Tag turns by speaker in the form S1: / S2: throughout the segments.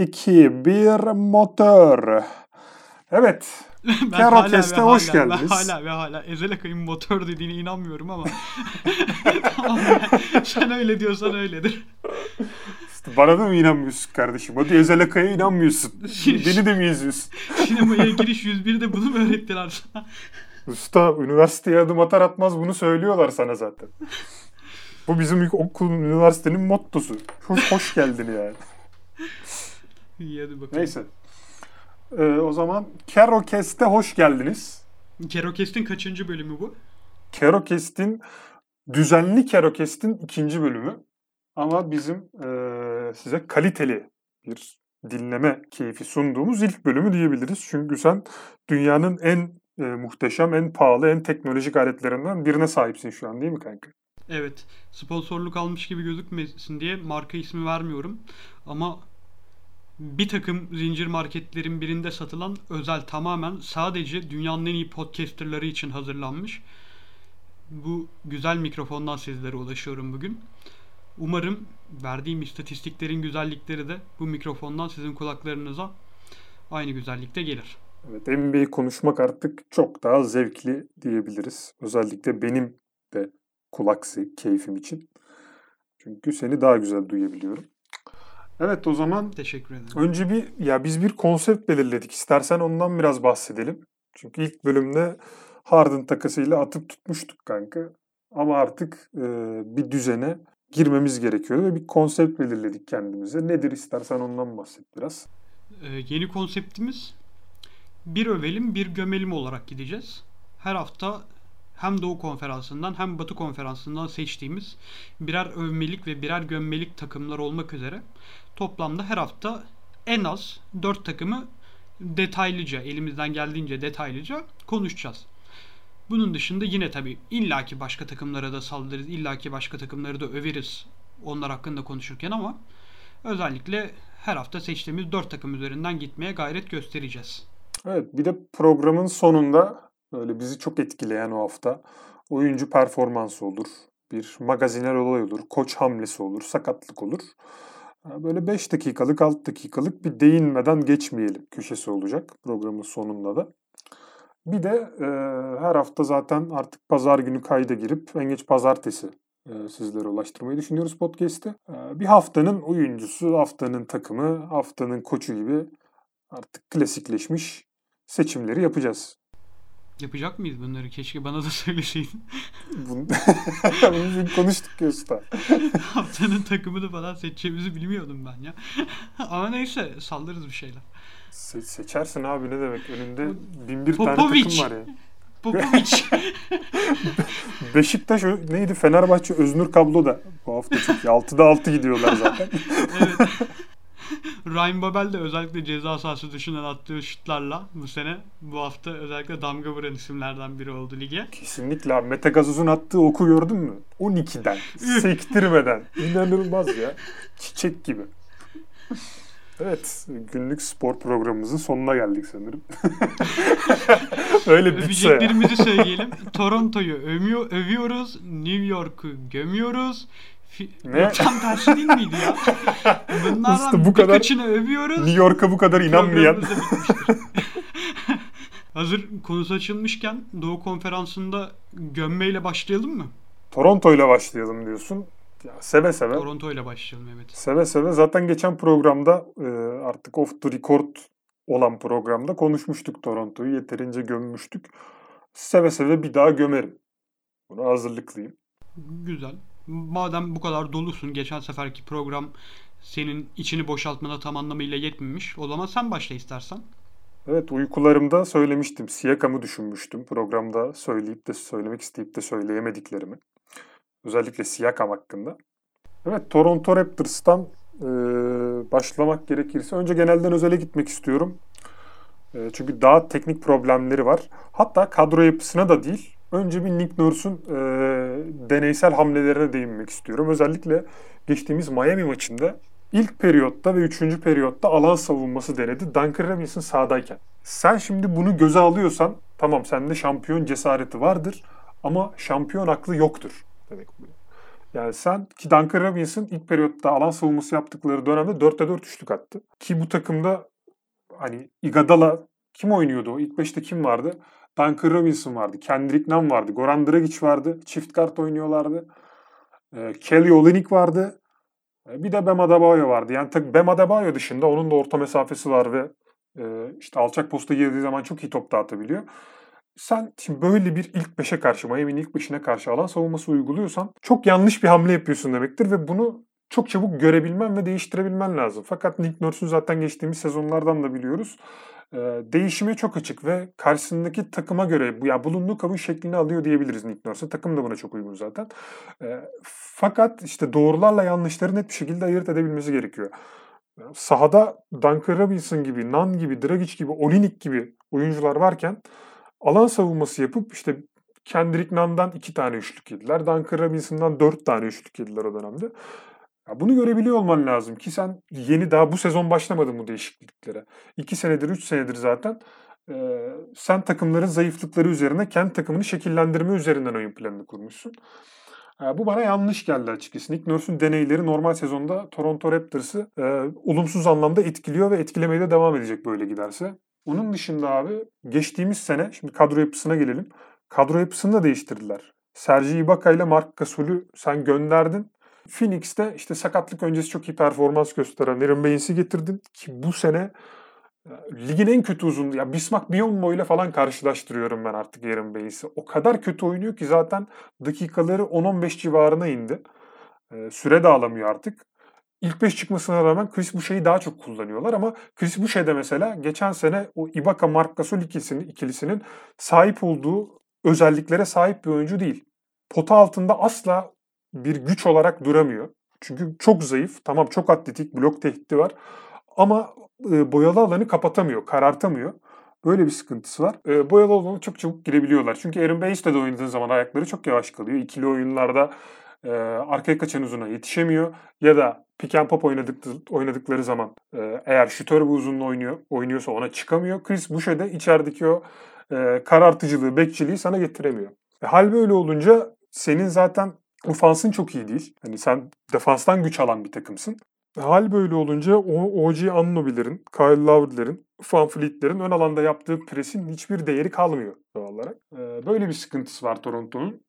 S1: 3, 2, 1 motor. Evet. Kerokest'e hoş
S2: hala,
S1: geldiniz.
S2: Ben hala ve hala Ezel Akay'ın motor dediğine inanmıyorum ama. tamam ya. Sen öyle diyorsan öyledir.
S1: Bana da mı inanmıyorsun kardeşim? Hadi Ezel Akay'a inanmıyorsun. Beni de mi yazıyorsun?
S2: Sinemaya giriş 101'de bunu mu öğrettiler sana?
S1: Usta üniversiteye adım atar atmaz bunu söylüyorlar sana zaten. Bu bizim okulun, üniversitenin mottosu. Hoş, hoş geldin yani.
S2: İyi hadi bakalım.
S1: Neyse. Ee, o zaman Kerokest'e hoş geldiniz.
S2: Kerokest'in kaçıncı bölümü bu?
S1: Kerokest'in düzenli Kerokest'in ikinci bölümü. Ama bizim eee, size kaliteli bir dinleme keyfi sunduğumuz ilk bölümü diyebiliriz. Çünkü sen dünyanın en e, muhteşem, en pahalı, en teknolojik aletlerinden birine sahipsin şu an değil mi kanka?
S2: Evet. Sponsorluk almış gibi gözükmesin diye marka ismi vermiyorum. Ama bir takım zincir marketlerin birinde satılan özel tamamen sadece dünyanın en iyi podcasterları için hazırlanmış. Bu güzel mikrofondan sizlere ulaşıyorum bugün. Umarım verdiğim istatistiklerin güzellikleri de bu mikrofondan sizin kulaklarınıza aynı güzellikte gelir.
S1: Evet, NBA konuşmak artık çok daha zevkli diyebiliriz. Özellikle benim de kulak se- keyfim için. Çünkü seni daha güzel duyabiliyorum. Evet o zaman
S2: Teşekkür ederim.
S1: Önce bir ya biz bir konsept belirledik. İstersen ondan biraz bahsedelim. Çünkü ilk bölümde Harden takasıyla atıp tutmuştuk kanka. Ama artık e, bir düzene girmemiz gerekiyor ve bir konsept belirledik kendimize. Nedir istersen ondan bahset biraz.
S2: Ee, yeni konseptimiz bir övelim bir gömelim olarak gideceğiz. Her hafta hem Doğu Konferansı'ndan hem Batı Konferansı'ndan seçtiğimiz birer övmelik ve birer gömmelik takımlar olmak üzere toplamda her hafta en az 4 takımı detaylıca, elimizden geldiğince detaylıca konuşacağız. Bunun dışında yine tabii illaki başka takımlara da saldırırız, illaki başka takımları da överiz onlar hakkında konuşurken ama özellikle her hafta seçtiğimiz 4 takım üzerinden gitmeye gayret göstereceğiz.
S1: Evet bir de programın sonunda böyle bizi çok etkileyen o hafta oyuncu performansı olur. Bir magazinel olay olur. Koç hamlesi olur. Sakatlık olur. Böyle 5 dakikalık 6 dakikalık bir değinmeden geçmeyelim köşesi olacak programın sonunda da. Bir de e, her hafta zaten artık pazar günü kayda girip en geç pazartesi e, sizlere ulaştırmayı düşünüyoruz podcast'i. E, bir haftanın oyuncusu, haftanın takımı, haftanın koçu gibi artık klasikleşmiş seçimleri yapacağız.
S2: Yapacak mıyız bunları? Keşke bana da söyleseydin.
S1: Bunu, bunu konuştuk ya usta.
S2: Haftanın takımını falan seçeceğimizi bilmiyordum ben ya. Ama neyse saldırırız bir şeyler.
S1: Se- seçersin abi ne demek önünde bin bir
S2: Popovic.
S1: tane takım var ya.
S2: Popovic.
S1: Beşiktaş neydi Fenerbahçe Öznur Kablo da bu hafta çok iyi. 6'da 6 gidiyorlar zaten.
S2: evet. Ryan Babel de özellikle ceza sahası dışından attığı şutlarla bu sene bu hafta özellikle damga vuran isimlerden biri oldu lige.
S1: Kesinlikle. Mete Gazoz'un attığı oku gördün mü? 12'den. sektirmeden. İnanılmaz ya. Çiçek gibi. Evet. Günlük spor programımızın sonuna geldik sanırım. Öyle bitse.
S2: Öveceklerimizi söyleyelim. Toronto'yu övüyor, övüyoruz. New York'u gömüyoruz.
S1: Ne?
S2: Tam tersi değil miydi ya? Bunlardan
S1: Usta bu kadar-
S2: övüyoruz.
S1: New York'a bu kadar inanmayan.
S2: Hazır konusu açılmışken Doğu Konferansı'nda gömmeyle başlayalım mı?
S1: Toronto ile başlayalım diyorsun. Ya seve seve.
S2: Toronto ile başlayalım evet.
S1: Seve seve. Zaten geçen programda e, artık off the record olan programda konuşmuştuk Toronto'yu. Yeterince gömmüştük. Seve seve bir daha gömerim. Buna hazırlıklıyım.
S2: Güzel. Madem bu kadar dolusun, geçen seferki program senin içini boşaltmana tam anlamıyla yetmemiş. O zaman sen başla istersen.
S1: Evet uykularımda söylemiştim. Siyakam'ı düşünmüştüm. Programda söyleyip de söylemek isteyip de söyleyemediklerimi. Özellikle Siyakam hakkında. Evet Toronto Raptors'tan e, başlamak gerekirse önce genelden özele gitmek istiyorum. E, çünkü daha teknik problemleri var. Hatta kadro yapısına da değil. Önce bir Nick Nurse'un e, deneysel hamlelerine değinmek istiyorum. Özellikle geçtiğimiz Miami maçında ilk periyotta ve üçüncü periyotta alan savunması denedi. Duncan Robinson sahadayken. Sen şimdi bunu göze alıyorsan tamam sende şampiyon cesareti vardır ama şampiyon aklı yoktur demek bu. Yani sen ki Duncan Robinson ilk periyotta alan savunması yaptıkları dönemde 4'te 4 üçlük attı. Ki bu takımda hani Igadala kim oynuyordu o? İlk 5'te kim vardı? Duncan Robinson vardı. Kendrick Nunn vardı. Goran Dragic vardı. Çift kart oynuyorlardı. Ee, Kelly Olynyk vardı. Ee, bir de Bam Adebayo vardı. Yani tabii Bam Adebayo dışında onun da orta mesafesi var ve e, işte alçak posta girdiği zaman çok iyi top dağıtabiliyor. Sen şimdi böyle bir ilk beşe karşı, Miami'nin ilk beşine karşı alan savunması uyguluyorsan çok yanlış bir hamle yapıyorsun demektir ve bunu çok çabuk görebilmen ve değiştirebilmen lazım. Fakat Nick Nurse'u zaten geçtiğimiz sezonlardan da biliyoruz. Değişime çok açık ve karşısındaki takıma göre ya bulunduğu kabul şeklini alıyor diyebiliriz Nick Nurse'a. Takım da buna çok uygun zaten. Fakat işte doğrularla yanlışları net bir şekilde ayırt edebilmesi gerekiyor. Sahada Duncan Robinson gibi, Nan gibi, Dragic gibi, Olinik gibi oyuncular varken alan savunması yapıp işte Kendrick Nunn'dan iki tane üçlük yediler. Duncan Robinson'dan dört tane üçlük yediler o dönemde. Ya bunu görebiliyor olman lazım ki sen yeni daha bu sezon başlamadın bu değişikliklere. İki senedir, üç senedir zaten e, sen takımların zayıflıkları üzerine kendi takımını şekillendirme üzerinden oyun planını kurmuşsun. E, bu bana yanlış geldi açıkçası. Nick Nurse'un deneyleri normal sezonda Toronto Raptors'ı e, olumsuz anlamda etkiliyor ve etkilemeye de devam edecek böyle giderse. Onun dışında abi geçtiğimiz sene, şimdi kadro yapısına gelelim. Kadro yapısını da değiştirdiler. Sergi Ibaka ile Mark Gasol'ü sen gönderdin. Phoenix'te işte sakatlık öncesi çok iyi performans gösteren Aaron Baines'i getirdin ki bu sene e, ligin en kötü uzun ya Bismarck Biyombo ile falan karşılaştırıyorum ben artık Aaron Baines'i. O kadar kötü oynuyor ki zaten dakikaları 10-15 civarına indi. E, süre de alamıyor artık. İlk 5 çıkmasına rağmen Chris Boucher'i daha çok kullanıyorlar ama Chris Boucher de mesela geçen sene o Ibaka Mark Gasol ikilisinin, ikilisinin sahip olduğu özelliklere sahip bir oyuncu değil. Pota altında asla bir güç olarak duramıyor. Çünkü çok zayıf. Tamam çok atletik, blok tehdidi var. Ama e, boyalı alanı kapatamıyor, karartamıyor. Böyle bir sıkıntısı var. E, boyalı alanı çok çabuk girebiliyorlar. Çünkü Aaron Banes'le de oynadığı zaman ayakları çok yavaş kalıyor. İkili oyunlarda e, arkaya kaçan uzuna yetişemiyor. Ya da pick and pop oynadık, oynadıkları zaman e, eğer şütör bir uzunla oynuyor, oynuyorsa ona çıkamıyor. Chris Boucher de içerideki o e, karartıcılığı, bekçiliği sana getiremiyor. E, hal böyle olunca senin zaten ofansın çok iyi değil. Hani sen defanstan güç alan bir takımsın. Hal böyle olunca o OG Anunoby'lerin, Kyle Lowry'lerin, Van Fleet'lerin ön alanda yaptığı presin hiçbir değeri kalmıyor doğal olarak. Ee, böyle bir sıkıntısı var Toronto'nun.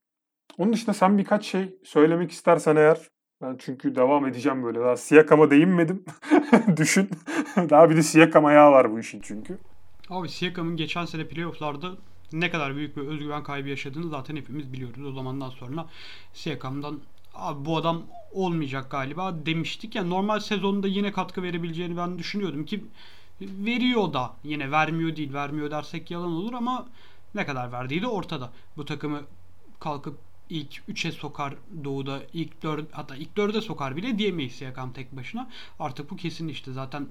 S1: Onun dışında sen birkaç şey söylemek istersen eğer ben çünkü devam edeceğim böyle. Daha Siakam'a değinmedim. Düşün. Daha bir de Siakam ayağı var bu işin çünkü.
S2: Abi Siakam'ın geçen sene playofflarda ne kadar büyük bir özgüven kaybı yaşadığını zaten hepimiz biliyoruz. O zamandan sonra Siakam'dan abi bu adam olmayacak galiba demiştik. Yani normal sezonda yine katkı verebileceğini ben düşünüyordum ki veriyor da yine vermiyor değil. Vermiyor dersek yalan olur ama ne kadar verdiği de ortada. Bu takımı kalkıp ilk 3'e sokar Doğu'da ilk 4 hatta ilk 4'e sokar bile diyemeyiz Siakam tek başına. Artık bu kesin işte zaten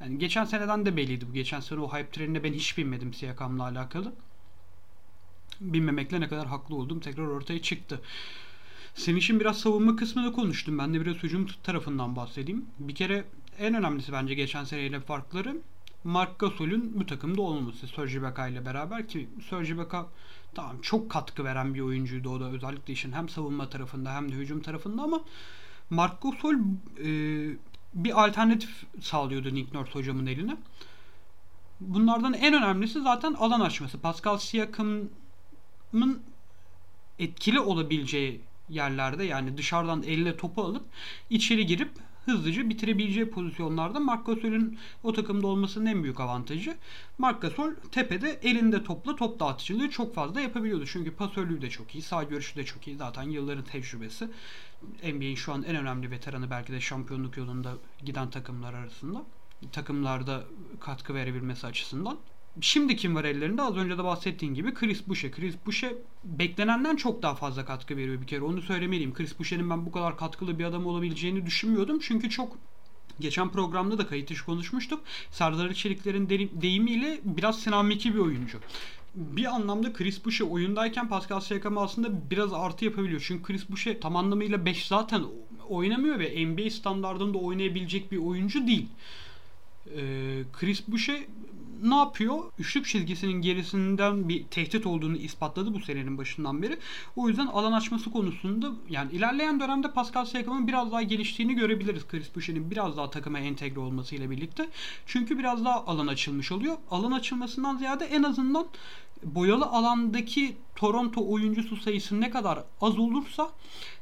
S2: yani geçen seneden de belliydi bu. Geçen sene o hype trenine ben hiç binmedim Siakam'la alakalı bilmemekle ne kadar haklı oldum tekrar ortaya çıktı. Senin için biraz savunma kısmını konuştum. Ben de biraz hücum tarafından bahsedeyim. Bir kere en önemlisi bence geçen seneyle farkları Mark Gasol'ün bu takımda olmaması Serge Ibaka ile beraber ki Serge Ibaka tamam çok katkı veren bir oyuncuydu o da özellikle işin hem savunma tarafında hem de hücum tarafında ama Mark Gasol e, bir alternatif sağlıyordu Nick Nurse hocamın eline. Bunlardan en önemlisi zaten alan açması. Pascal Siakam'ın etkili olabileceği yerlerde yani dışarıdan elle topu alıp içeri girip hızlıca bitirebileceği pozisyonlarda Marc Gasol'ün o takımda olmasının en büyük avantajı. Marc Gasol tepede elinde topla top dağıtıcılığı çok fazla yapabiliyordu. Çünkü pasörlüğü de çok iyi, sağ görüşü de çok iyi. Zaten yılların tecrübesi. NBA'in şu an en önemli veteranı belki de şampiyonluk yolunda giden takımlar arasında. Takımlarda katkı verebilmesi açısından. Şimdi kim var ellerinde? Az önce de bahsettiğin gibi Chris Boucher. Chris Boucher beklenenden çok daha fazla katkı veriyor bir kere. Onu söylemeliyim. Chris Boucher'in ben bu kadar katkılı bir adam olabileceğini düşünmüyordum. Çünkü çok Geçen programda da kayıt dışı konuşmuştuk. Serdar Çelikler'in deyimiyle biraz sinamiki bir oyuncu. Bir anlamda Chris Boucher oyundayken Pascal Siakam aslında biraz artı yapabiliyor. Çünkü Chris Boucher tam anlamıyla 5 zaten oynamıyor ve NBA standartında oynayabilecek bir oyuncu değil. Ee, Chris Boucher ne yapıyor? Üçlük çizgisinin gerisinden bir tehdit olduğunu ispatladı bu senenin başından beri. O yüzden alan açması konusunda yani ilerleyen dönemde Pascal Siakam'ın biraz daha geliştiğini görebiliriz. Chris Boucher'in biraz daha takıma entegre olmasıyla birlikte. Çünkü biraz daha alan açılmış oluyor. Alan açılmasından ziyade en azından boyalı alandaki Toronto oyuncusu sayısı ne kadar az olursa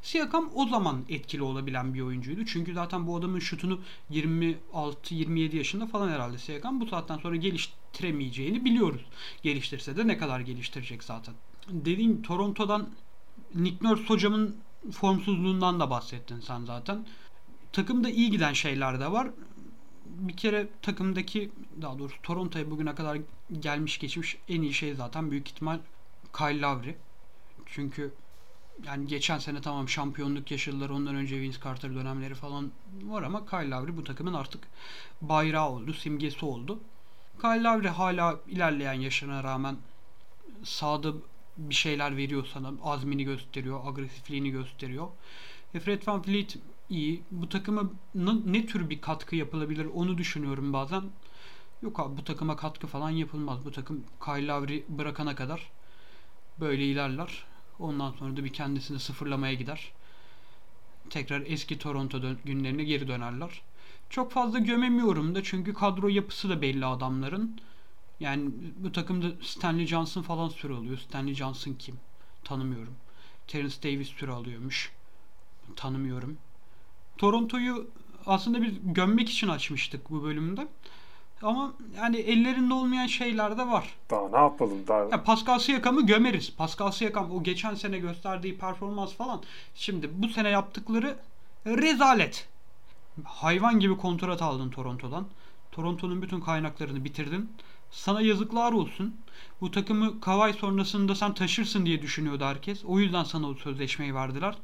S2: Siakam o zaman etkili olabilen bir oyuncuydu. Çünkü zaten bu adamın şutunu 26-27 yaşında falan herhalde Siakam bu saatten sonra geliştiremeyeceğini biliyoruz. Geliştirse de ne kadar geliştirecek zaten. Dediğim Toronto'dan Nick Nurse hocamın formsuzluğundan da bahsettin sen zaten. Takımda iyi giden şeyler de var bir kere takımdaki daha doğrusu Toronto'ya bugüne kadar gelmiş geçmiş en iyi şey zaten büyük ihtimal Kyle Lowry. Çünkü yani geçen sene tamam şampiyonluk yaşadılar. Ondan önce Vince Carter dönemleri falan var ama Kyle Lowry bu takımın artık bayrağı oldu, simgesi oldu. Kyle Lowry hala ilerleyen yaşına rağmen sahada bir şeyler veriyor sana. Azmini gösteriyor, agresifliğini gösteriyor. E Fred Van Vliet iyi. Bu takıma ne tür bir katkı yapılabilir onu düşünüyorum bazen. Yok abi bu takıma katkı falan yapılmaz. Bu takım Kyle Lowry bırakana kadar böyle ilerler. Ondan sonra da bir kendisini sıfırlamaya gider. Tekrar eski Toronto günlerine geri dönerler. Çok fazla gömemiyorum da çünkü kadro yapısı da belli adamların. Yani bu takımda Stanley Johnson falan süre alıyor. Stanley Johnson kim? Tanımıyorum. Terence Davis süre alıyormuş. Tanımıyorum. Toronto'yu aslında biz gömmek için açmıştık bu bölümde. Ama yani ellerinde olmayan şeyler de var.
S1: Daha ne yapalım daha?
S2: Ya Pascal Siakam'ı gömeriz. Pascal Siakam o geçen sene gösterdiği performans falan. Şimdi bu sene yaptıkları rezalet. Hayvan gibi kontrat aldın Toronto'dan. Toronto'nun bütün kaynaklarını bitirdin. Sana yazıklar olsun. Bu takımı Kawhi sonrasında sen taşırsın diye düşünüyordu herkes. O yüzden sana o sözleşmeyi verdiler.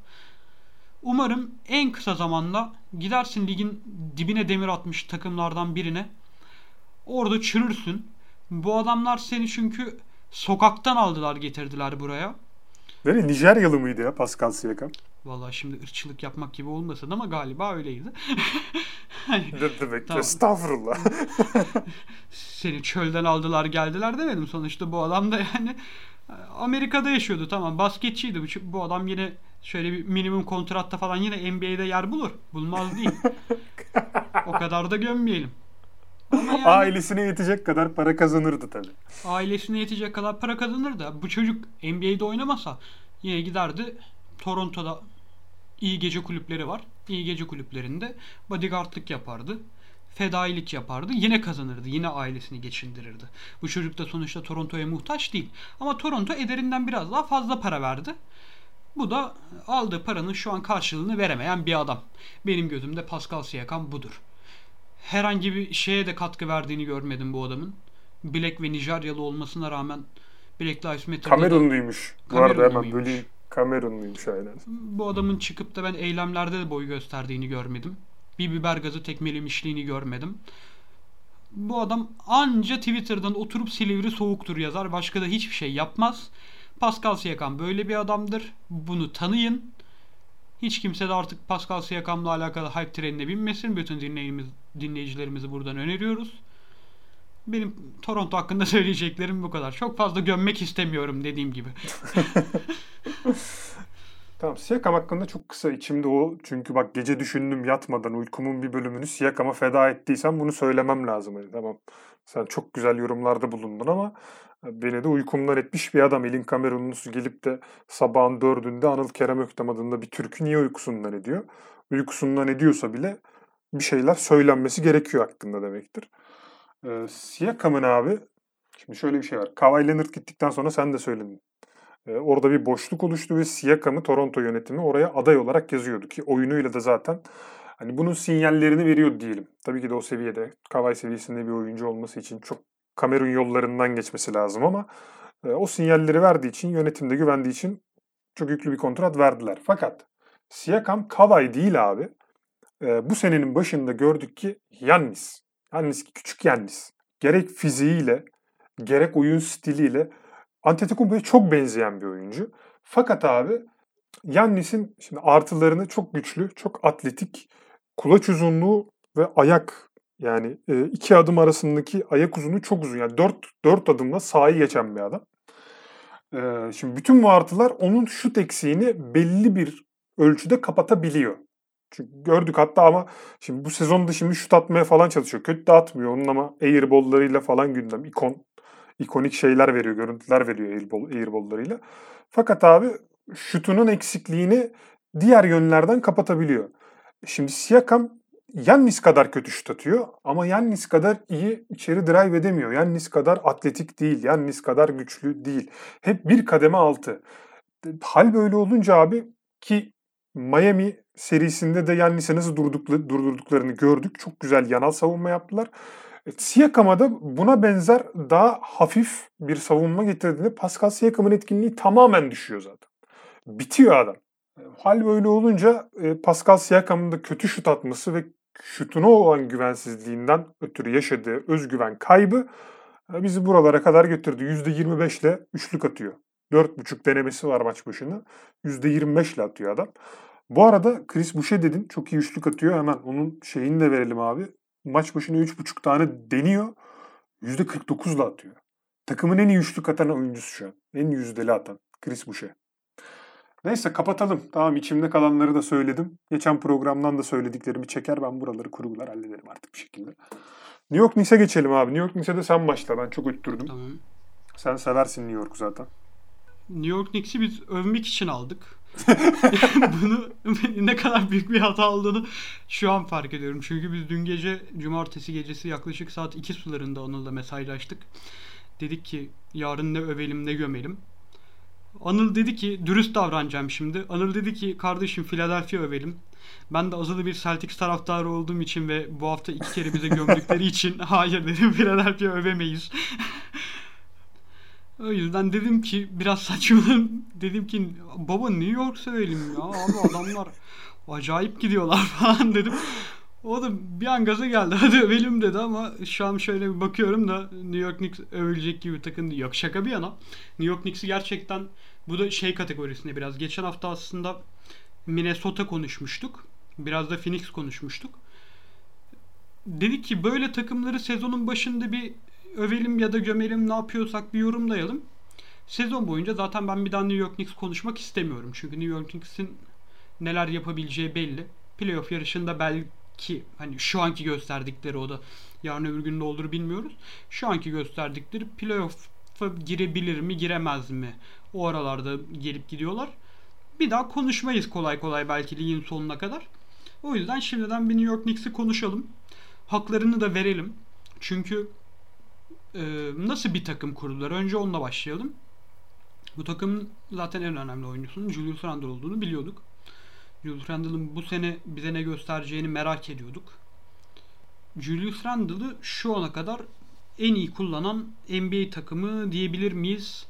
S2: Umarım en kısa zamanda gidersin ligin dibine demir atmış takımlardan birine. Orada çürürsün. Bu adamlar seni çünkü sokaktan aldılar getirdiler buraya.
S1: Böyle Nijeryalı mıydı ya Pascal Siakam?
S2: Vallahi şimdi ırkçılık yapmak gibi olmasın ama galiba öyleydi.
S1: ne demek tamam. estağfurullah.
S2: Seni çölden aldılar geldiler demedim sonuçta bu adam da yani Amerika'da yaşıyordu tamam basketçiydi bu, bu adam yine şöyle bir minimum kontratta falan yine NBA'de yer bulur. Bulmaz değil. o kadar da gömmeyelim.
S1: Yani, ailesine yetecek kadar para kazanırdı tabi.
S2: Ailesine yetecek kadar para kazanırdı. Bu çocuk NBA'de oynamasa yine giderdi Toronto'da iyi gece kulüpleri var. İyi gece kulüplerinde bodyguardlık yapardı. Fedailik yapardı. Yine kazanırdı. Yine ailesini geçindirirdi. Bu çocuk da sonuçta Toronto'ya muhtaç değil. Ama Toronto ederinden biraz daha fazla para verdi. Bu da aldığı paranın şu an karşılığını veremeyen bir adam. Benim gözümde Pascal Siakam budur. Herhangi bir şeye de katkı verdiğini görmedim bu adamın. Black ve Nijeryalı olmasına rağmen Black Lives Matter'da
S1: Kamerunluymuş. Bu arada hemen böleyim. Kamerunluymuş aynen.
S2: Bu adamın çıkıp da ben eylemlerde de boy gösterdiğini görmedim. Bir biber gazı tekmelemişliğini görmedim. Bu adam anca Twitter'dan oturup Silivri soğuktur yazar. Başka da hiçbir şey yapmaz. Pascal Siakam böyle bir adamdır. Bunu tanıyın. Hiç kimse de artık Pascal Siakam'la alakalı hype trenine binmesin. Bütün dinleyicimiz, dinleyicilerimizi buradan öneriyoruz. Benim Toronto hakkında söyleyeceklerim bu kadar. Çok fazla gömmek istemiyorum dediğim gibi.
S1: tamam Siakam hakkında çok kısa içimde o. Çünkü bak gece düşündüm yatmadan uykumun bir bölümünü Siakam'a feda ettiysem bunu söylemem lazım. Hani, tamam sen çok güzel yorumlarda bulundun ama Beni de uykumdan etmiş bir adam. Elin Kamerunlusu gelip de sabahın dördünde Anıl Kerem Öktem adında bir türkü niye uykusundan ediyor? Uykusundan ediyorsa bile bir şeyler söylenmesi gerekiyor hakkında demektir. Ee, Siakam'ın abi, şimdi şöyle bir şey var. Kawhi Leonard gittikten sonra sen de söyledin. Ee, orada bir boşluk oluştu ve Siakam'ı Toronto yönetimi oraya aday olarak yazıyordu ki oyunuyla da zaten hani bunun sinyallerini veriyor diyelim. Tabii ki de o seviyede, Kawhi seviyesinde bir oyuncu olması için çok Kamerun yollarından geçmesi lazım ama e, o sinyalleri verdiği için, yönetimde güvendiği için çok yüklü bir kontrat verdiler. Fakat Siakam Kavay değil abi. E, bu senenin başında gördük ki Yannis. Yannis küçük Yannis. Gerek fiziğiyle, gerek oyun stiliyle Antetokounmpo'ya çok benzeyen bir oyuncu. Fakat abi Yannis'in şimdi artılarını çok güçlü, çok atletik, kulaç uzunluğu ve ayak Yani e, iki adım arasındaki ayak uzunu çok uzun. Yani dört, dört adımla sahayı geçen bir adam. E, şimdi bütün bu artılar onun şut eksiğini belli bir ölçüde kapatabiliyor. Çünkü gördük hatta ama şimdi bu sezonda şimdi şut atmaya falan çalışıyor. Kötü de atmıyor. Onun ama airball'larıyla falan gündem. ikon ikonik şeyler veriyor, görüntüler veriyor airball, airball'larıyla. Fakat abi şutunun eksikliğini diğer yönlerden kapatabiliyor. Şimdi Siakam Yannis kadar kötü şut atıyor ama Yannis kadar iyi içeri drive edemiyor. Yannis kadar atletik değil. Yannis kadar güçlü değil. Hep bir kademe altı. Hal böyle olunca abi ki Miami serisinde de Yannis'e nasıl durdurduklarını gördük. Çok güzel yanal savunma yaptılar. E, Siakam'a da buna benzer daha hafif bir savunma getirdiğinde Pascal Siakam'ın etkinliği tamamen düşüyor zaten. Bitiyor adam. E, hal böyle olunca e, Pascal Siakam'ın da kötü şut atması ve şutuna olan güvensizliğinden ötürü yaşadığı özgüven kaybı bizi buralara kadar götürdü. %25 ile üçlük atıyor. 4.5 denemesi var maç başına. %25 ile atıyor adam. Bu arada Chris Boucher dedin. Çok iyi üçlük atıyor. Hemen onun şeyini de verelim abi. Maç başına 3.5 tane deniyor. %49 ile atıyor. Takımın en iyi üçlük atan oyuncusu şu an. En yüzdeli atan. Chris Boucher. Neyse kapatalım. Tamam içimde kalanları da söyledim. Geçen programdan da söylediklerimi çeker ben buraları kurgular hallederim artık bir şekilde. New York Knicks'e geçelim abi. New York Knicks'e de sen başla. Ben çok öttürdüm. Tamam. Sen seversin New York'u zaten.
S2: New York Knicks'i biz övmek için aldık. Bunu ne kadar büyük bir hata olduğunu şu an fark ediyorum. Çünkü biz dün gece cumartesi gecesi yaklaşık saat 2 sularında Anıl'la mesajlaştık. Dedik ki yarın ne övelim ne gömelim. Anıl dedi ki dürüst davranacağım şimdi. Anıl dedi ki kardeşim Philadelphia övelim. Ben de azılı bir Celtics taraftarı olduğum için ve bu hafta iki kere bize gömdükleri için hayır dedim Philadelphia övemeyiz. O yüzden dedim ki biraz saçmalım. Dedim ki baba New York sevelim ya. Abi adamlar acayip gidiyorlar falan dedim. O da bir an gaza geldi. Hadi övelim dedi ama şu an şöyle bir bakıyorum da New York Knicks övülecek gibi takım. Yok şaka bir yana. New York Knicks'i gerçekten bu da şey kategorisinde biraz. Geçen hafta aslında Minnesota konuşmuştuk. Biraz da Phoenix konuşmuştuk. Dedik ki böyle takımları sezonun başında bir övelim ya da gömelim ne yapıyorsak bir yorumlayalım. Sezon boyunca zaten ben bir daha New York Knicks konuşmak istemiyorum. Çünkü New York Knicks'in neler yapabileceği belli. Playoff yarışında belki hani şu anki gösterdikleri o da yarın öbür gün ne olur bilmiyoruz. Şu anki gösterdikleri playoff'a girebilir mi giremez mi? O aralarda gelip gidiyorlar. Bir daha konuşmayız kolay kolay belki ligin sonuna kadar. O yüzden şimdiden bir New York Knicks'i konuşalım. Haklarını da verelim. Çünkü e, nasıl bir takım kurdular? Önce onunla başlayalım. Bu takımın zaten en önemli oyuncusunun Julius Randle olduğunu biliyorduk. Julius Randle'ın bu sene bize ne göstereceğini merak ediyorduk. Julius Randle'ı şu ana kadar en iyi kullanan NBA takımı diyebilir miyiz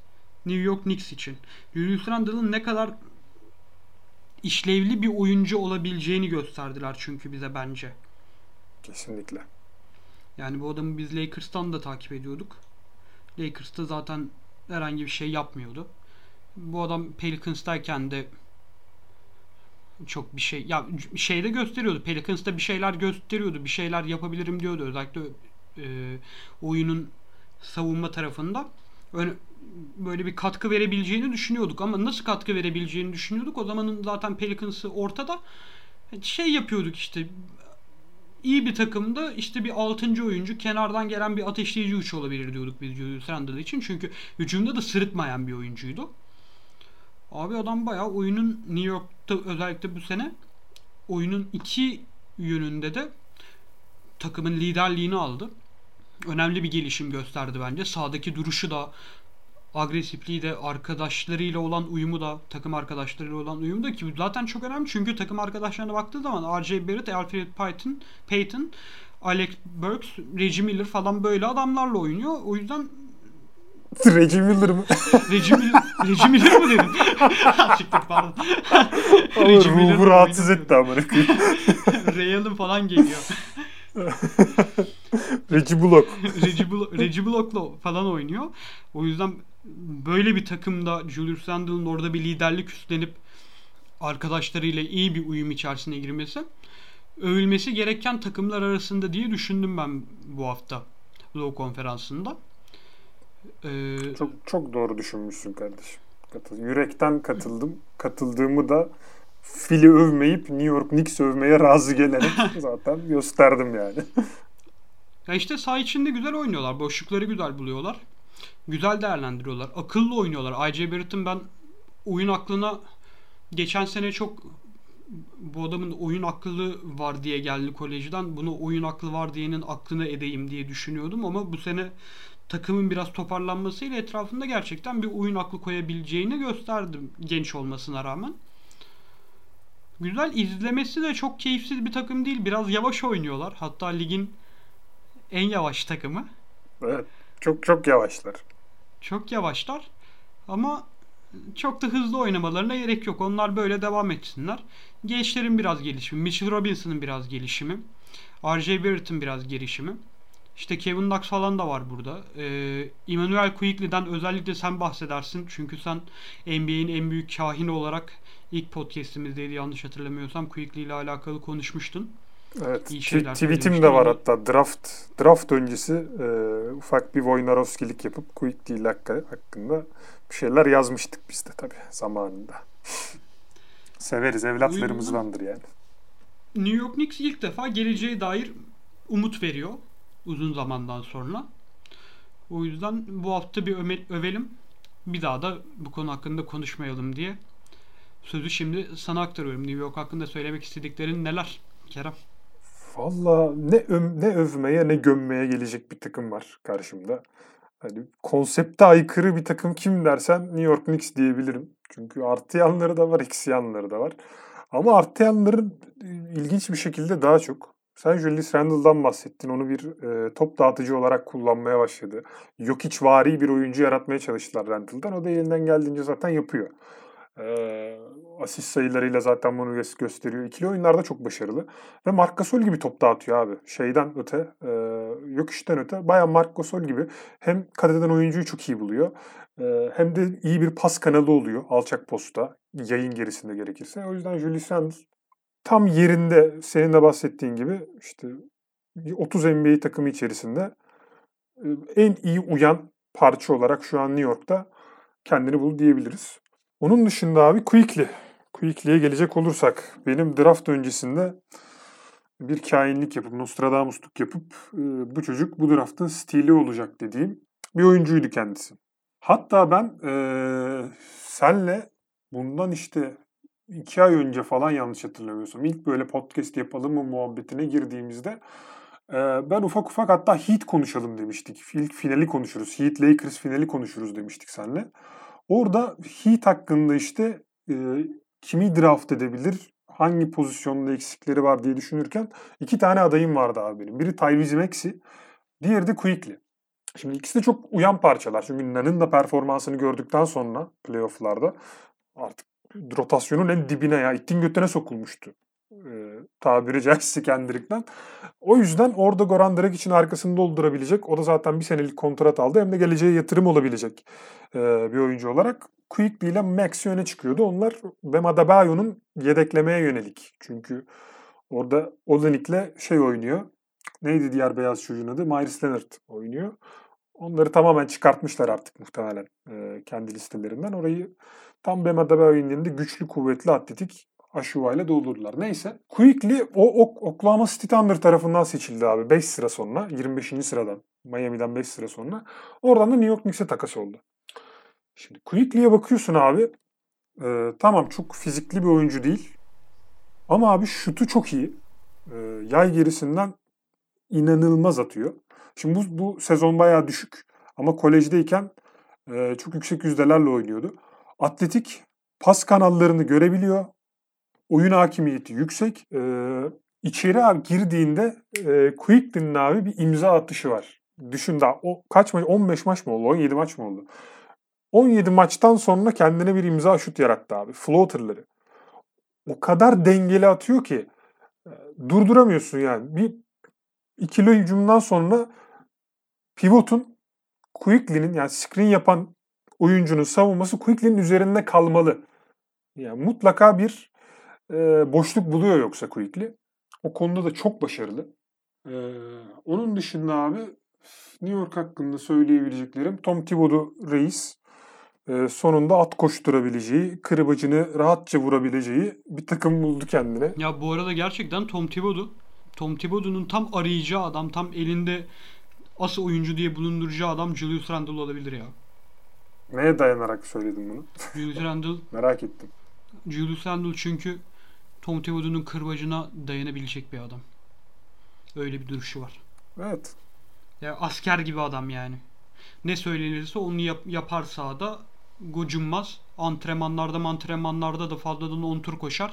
S2: New York Knicks için? Julius Randle'ın ne kadar işlevli bir oyuncu olabileceğini gösterdiler çünkü bize bence.
S1: Kesinlikle.
S2: Yani bu adamı biz Lakers'tan da takip ediyorduk. Lakers'ta zaten herhangi bir şey yapmıyordu. Bu adam Pelicans'tayken de çok bir şey ya şeyde gösteriyordu. Pelicans'ta bir şeyler gösteriyordu. Bir şeyler yapabilirim diyordu. Özellikle e, oyunun savunma tarafında. Öyle, böyle bir katkı verebileceğini düşünüyorduk ama nasıl katkı verebileceğini düşünüyorduk. O zamanın zaten Pelicans'ı ortada. Şey yapıyorduk işte iyi bir takımda işte bir 6. oyuncu kenardan gelen bir ateşleyici uç olabilir diyorduk biz Julius Randle için. Çünkü hücumda da sırıtmayan bir oyuncuydu. Abi adam bayağı oyunun New York'ta özellikle bu sene oyunun iki yönünde de takımın liderliğini aldı. Önemli bir gelişim gösterdi bence. Sağdaki duruşu da agresifliği de arkadaşlarıyla olan uyumu da takım arkadaşlarıyla olan uyumu da ki zaten çok önemli çünkü takım arkadaşlarına baktığı zaman R.J. Barrett, Alfred Payton, Payton, Alex Burks, Reggie Miller falan böyle adamlarla oynuyor. O yüzden
S1: Reggie Miller mı?
S2: Reggie Miller, Reggie Miller mı dedim? Çıktık pardon.
S1: Miller ruhu rahatsız etti ama.
S2: Ray Allen falan geliyor.
S1: Reggie Bullock.
S2: Reggie, Bullock, Reggie Bullock'la falan oynuyor. O yüzden böyle bir takımda Julius Randle'ın orada bir liderlik üstlenip arkadaşlarıyla iyi bir uyum içerisine girmesi övülmesi gereken takımlar arasında diye düşündüm ben bu hafta Low konferansında.
S1: Ee, çok çok doğru düşünmüşsün kardeşim. Katıl, yürekten katıldım. Katıldığımı da Philly övmeyip New York Knicks övmeye razı gelerek zaten gösterdim yani.
S2: ya işte saha içinde güzel oynuyorlar. Boşlukları güzel buluyorlar. Güzel değerlendiriyorlar. Akıllı oynuyorlar. I.J. Barrett'ın ben oyun aklına geçen sene çok bu adamın oyun akıllı var diye geldi kolejden. Bunu oyun aklı var diyenin aklına edeyim diye düşünüyordum ama bu sene takımın biraz toparlanmasıyla etrafında gerçekten bir oyun aklı koyabileceğini gösterdim genç olmasına rağmen. Güzel izlemesi de çok keyifsiz bir takım değil. Biraz yavaş oynuyorlar. Hatta ligin en yavaş takımı.
S1: Evet. Çok çok yavaşlar.
S2: Çok yavaşlar. Ama çok da hızlı oynamalarına gerek yok. Onlar böyle devam etsinler. Gençlerin biraz gelişimi, Mitchell Robinson'ın biraz gelişimi, R.J. Barrett'ın biraz gelişimi. İşte Kevin Knox falan da var burada. Ee, Emmanuel Quickly'den özellikle sen bahsedersin. Çünkü sen NBA'in en büyük kahini olarak ilk podcast'imizdeydi yanlış hatırlamıyorsam Quickly ile alakalı konuşmuştun.
S1: Evet. İyi şeyler tweetim de var hatta. Draft draft öncesi e, ufak bir Wojnarowski'lik yapıp Quickly ile hakkında bir şeyler yazmıştık biz de tabii zamanında. Severiz evlatlarımızdandır yani.
S2: New York Knicks ilk defa geleceğe dair umut veriyor uzun zamandan sonra. O yüzden bu hafta bir övelim. Bir daha da bu konu hakkında konuşmayalım diye. Sözü şimdi sana aktarıyorum. New York hakkında söylemek istediklerin neler Kerem?
S1: Valla ne, öm, ne övmeye ne gömmeye gelecek bir takım var karşımda. Hani konsepte aykırı bir takım kim dersen New York Knicks diyebilirim. Çünkü artı yanları da var, eksi yanları da var. Ama artı yanların ilginç bir şekilde daha çok. Sen Julius Randle'dan bahsettin. Onu bir e, top dağıtıcı olarak kullanmaya başladı. Jokic vari bir oyuncu yaratmaya çalıştılar Randle'dan. O da elinden geldiğince zaten yapıyor. E, asist sayılarıyla zaten bunu gösteriyor. İkili oyunlarda çok başarılı. Ve Marc Gasol gibi top dağıtıyor abi. Şeyden öte, e, Jokic'ten öte. Baya Marc Gasol gibi hem kat eden oyuncuyu çok iyi buluyor. E, hem de iyi bir pas kanalı oluyor alçak posta. Yayın gerisinde gerekirse. O yüzden Julius Randle tam yerinde senin de bahsettiğin gibi işte 30 NBA takımı içerisinde en iyi uyan parça olarak şu an New York'ta kendini bul diyebiliriz. Onun dışında abi Quickly. Quickly'ye gelecek olursak benim draft öncesinde bir kainlik yapıp Nostradamus'luk yapıp bu çocuk bu draftın stili olacak dediğim bir oyuncuydu kendisi. Hatta ben e, senle bundan işte iki ay önce falan yanlış hatırlamıyorsam ilk böyle podcast yapalım mı muhabbetine girdiğimizde ben ufak ufak hatta Heat konuşalım demiştik. İlk finali konuşuruz. Heat Lakers finali konuşuruz demiştik seninle. Orada Heat hakkında işte e, kimi draft edebilir, hangi pozisyonda eksikleri var diye düşünürken iki tane adayım vardı abi benim. Biri Tyrese Maxey, diğeri de Quickly. Şimdi ikisi de çok uyan parçalar. Çünkü Nan'ın da performansını gördükten sonra playofflarda artık rotasyonun en dibine ya ittin götüne sokulmuştu. Ee, tabiri caizse Kendrick'ten. O yüzden orada Goran Dragic için arkasını doldurabilecek. O da zaten bir senelik kontrat aldı. Hem de geleceğe yatırım olabilecek e, bir oyuncu olarak. Quickly ile Max öne çıkıyordu. Onlar Bam Adebayo'nun yedeklemeye yönelik. Çünkü orada Olenik'le şey oynuyor. Neydi diğer beyaz çocuğun adı? Myers Leonard oynuyor. Onları tamamen çıkartmışlar artık muhtemelen e, kendi listelerinden. Orayı tam Adebayo'nun yanında güçlü, kuvvetli, atletik Aşuva ile doldurdular. Neyse. Quickly o ok Oklahoma City Thunder tarafından seçildi abi. 5 sıra sonra. 25. sıradan. Miami'den 5 sıra sonra. Oradan da New York Knicks'e takas oldu. Şimdi Quickly'e bakıyorsun abi. E, tamam çok fizikli bir oyuncu değil. Ama abi şutu çok iyi. E, yay gerisinden inanılmaz atıyor. Şimdi bu, bu sezon bayağı düşük. Ama kolejdeyken e, çok yüksek yüzdelerle oynuyordu. Atletik pas kanallarını görebiliyor. Oyun hakimiyeti yüksek. E, içeri abi girdiğinde e, Quickly'nin abi bir imza atışı var. Düşün daha o kaç maç 15 maç mı oldu? 17 maç mı oldu? 17 maçtan sonra kendine bir imza şut yarattı abi. Floater'ları. O kadar dengeli atıyor ki durduramıyorsun yani. Bir ikili hücumdan sonra pivotun Quickly'nin yani screen yapan oyuncunun savunması Quickly'nin üzerinde kalmalı. Yani mutlaka bir e, boşluk buluyor yoksa Quickly. O konuda da çok başarılı. Ee, onun dışında abi New York hakkında söyleyebileceklerim Tom Thibodeau reis e, sonunda at koşturabileceği, kırbacını rahatça vurabileceği bir takım buldu kendine.
S2: Ya bu arada gerçekten Tom Thibodeau Tom Thibodeau'nun tam arayacağı adam, tam elinde asıl oyuncu diye bulunduracağı adam Julius Randle olabilir ya.
S1: Neye dayanarak söyledin bunu?
S2: Julius Randle
S1: Merak ettim.
S2: Julius Randle çünkü Tom Thibodeau'nun kırbacına dayanabilecek bir adam. Öyle bir duruşu var.
S1: Evet.
S2: Ya asker gibi adam yani. Ne söylenirse onu yap, yapar sahada. Gocunmaz. Antrenmanlarda antrenmanlarda da fazladan 10 tur koşar.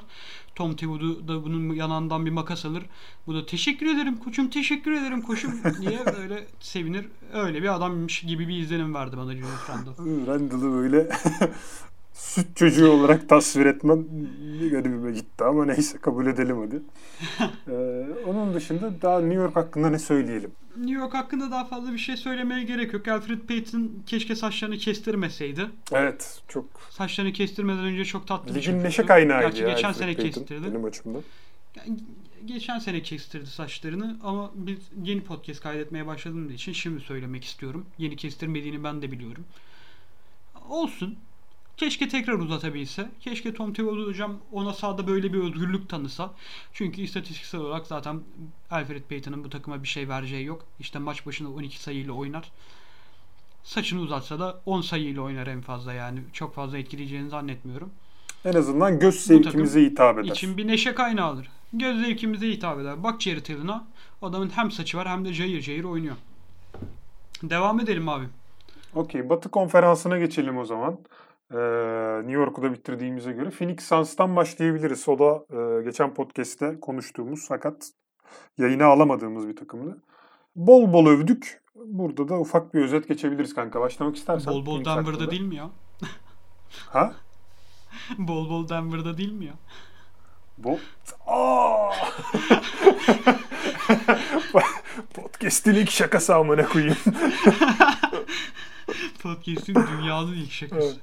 S2: Tom Thibodeau da bunun yanından bir makas alır. Bu da teşekkür ederim koçum teşekkür ederim koçum diye böyle sevinir. Öyle bir adammış gibi bir izlenim verdi bana Julius Randle.
S1: Randle'ı böyle süt çocuğu olarak tasvir etmen garibime gitti ama neyse kabul edelim hadi. ee, onun dışında daha New York hakkında ne söyleyelim?
S2: New York hakkında daha fazla bir şey söylemeye gerek yok. Alfred Payton keşke saçlarını kestirmeseydi.
S1: Evet çok.
S2: Saçlarını kestirmeden önce çok tatlı
S1: bir Ligin neşe kaynağıydı
S2: Gerçi
S1: ya
S2: geçen
S1: Alfred
S2: sene
S1: Payton,
S2: kestirdi.
S1: Benim açımdan.
S2: Yani geçen sene kestirdi saçlarını ama biz yeni podcast kaydetmeye başladığım için şimdi söylemek istiyorum. Yeni kestirmediğini ben de biliyorum. Olsun. Keşke tekrar uzatabilse. Keşke Tom Thibodeau hocam ona sahada böyle bir özgürlük tanısa. Çünkü istatistiksel olarak zaten Alfred Payton'ın bu takıma bir şey vereceği yok. İşte maç başına 12 sayıyla oynar. Saçını uzatsa da 10 sayıyla oynar en fazla yani. Çok fazla etkileyeceğini zannetmiyorum.
S1: En azından göz zevkimize hitap eder.
S2: için bir neşe kaynağıdır. Göz zevkimize hitap eder. Bak Jerry Till'ına adamın hem saçı var hem de cayır cayır oynuyor. Devam edelim abi.
S1: Okey. Batı konferansına geçelim o zaman. New York'u bitirdiğimize göre Phoenix Suns'tan başlayabiliriz. O da e, geçen podcast'te konuştuğumuz fakat yayına alamadığımız bir takımdı. Bol bol övdük. Burada da ufak bir özet geçebiliriz kanka. Başlamak istersen.
S2: Bol bol Denver'da hakkında. değil mi ya?
S1: ha?
S2: bol bol Denver'da değil mi ya?
S1: Bu Podcast'in ilk şakası amına koyayım.
S2: Podcast'in dünyanın ilk şakası. Evet.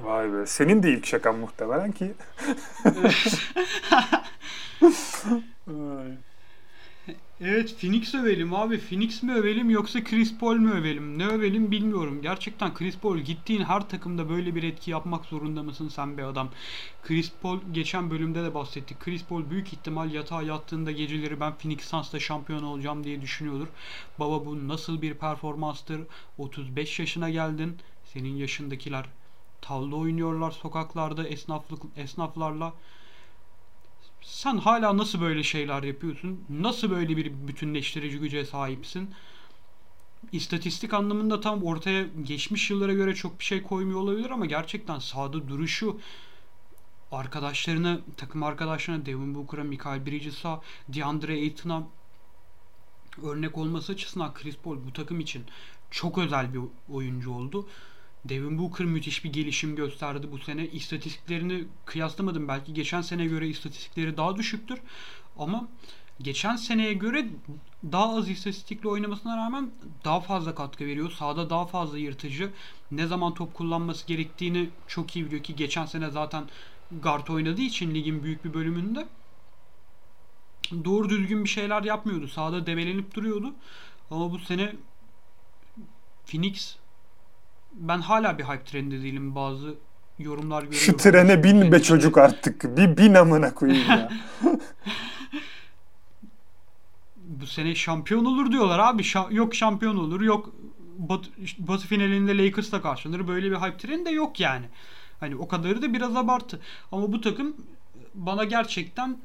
S1: Vay be. Senin de ilk şakan muhtemelen ki.
S2: Evet Phoenix övelim abi. Phoenix mi övelim yoksa Chris Paul mu övelim? Ne övelim bilmiyorum. Gerçekten Chris Paul gittiğin her takımda böyle bir etki yapmak zorunda mısın sen bir adam? Chris Paul geçen bölümde de bahsettik. Chris Paul büyük ihtimal yatağa yattığında geceleri ben Phoenix Suns'ta şampiyon olacağım diye düşünüyordur. Baba bu nasıl bir performanstır? 35 yaşına geldin. Senin yaşındakiler tavla oynuyorlar sokaklarda esnaflık esnaflarla sen hala nasıl böyle şeyler yapıyorsun? Nasıl böyle bir bütünleştirici güce sahipsin? İstatistik anlamında tam ortaya geçmiş yıllara göre çok bir şey koymuyor olabilir ama gerçekten sahada duruşu arkadaşlarına, takım arkadaşlarına Devin Booker'a, Michael Bridges'a, DeAndre Ayton'a örnek olması açısından Chris Paul bu takım için çok özel bir oyuncu oldu. Devin Booker müthiş bir gelişim gösterdi bu sene. İstatistiklerini kıyaslamadım. Belki geçen seneye göre istatistikleri daha düşüktür. Ama geçen seneye göre daha az istatistikle oynamasına rağmen daha fazla katkı veriyor. Sahada daha fazla yırtıcı. Ne zaman top kullanması gerektiğini çok iyi biliyor ki geçen sene zaten guard oynadığı için ligin büyük bir bölümünde doğru düzgün bir şeyler yapmıyordu. Sahada debelenip duruyordu. Ama bu sene Phoenix ben hala bir hype trendinde değilim. Bazı yorumlar görüyorum.
S1: Şu trene bin be çocuk artık. Bir bin amına koyayım ya.
S2: Bu sene şampiyon olur diyorlar abi. Şa- yok şampiyon olur. Yok Batı, Batı finalinde Lakers'la karşılanır. Böyle bir hype trendi de yok yani. Hani o kadarı da biraz abartı. Ama bu takım bana gerçekten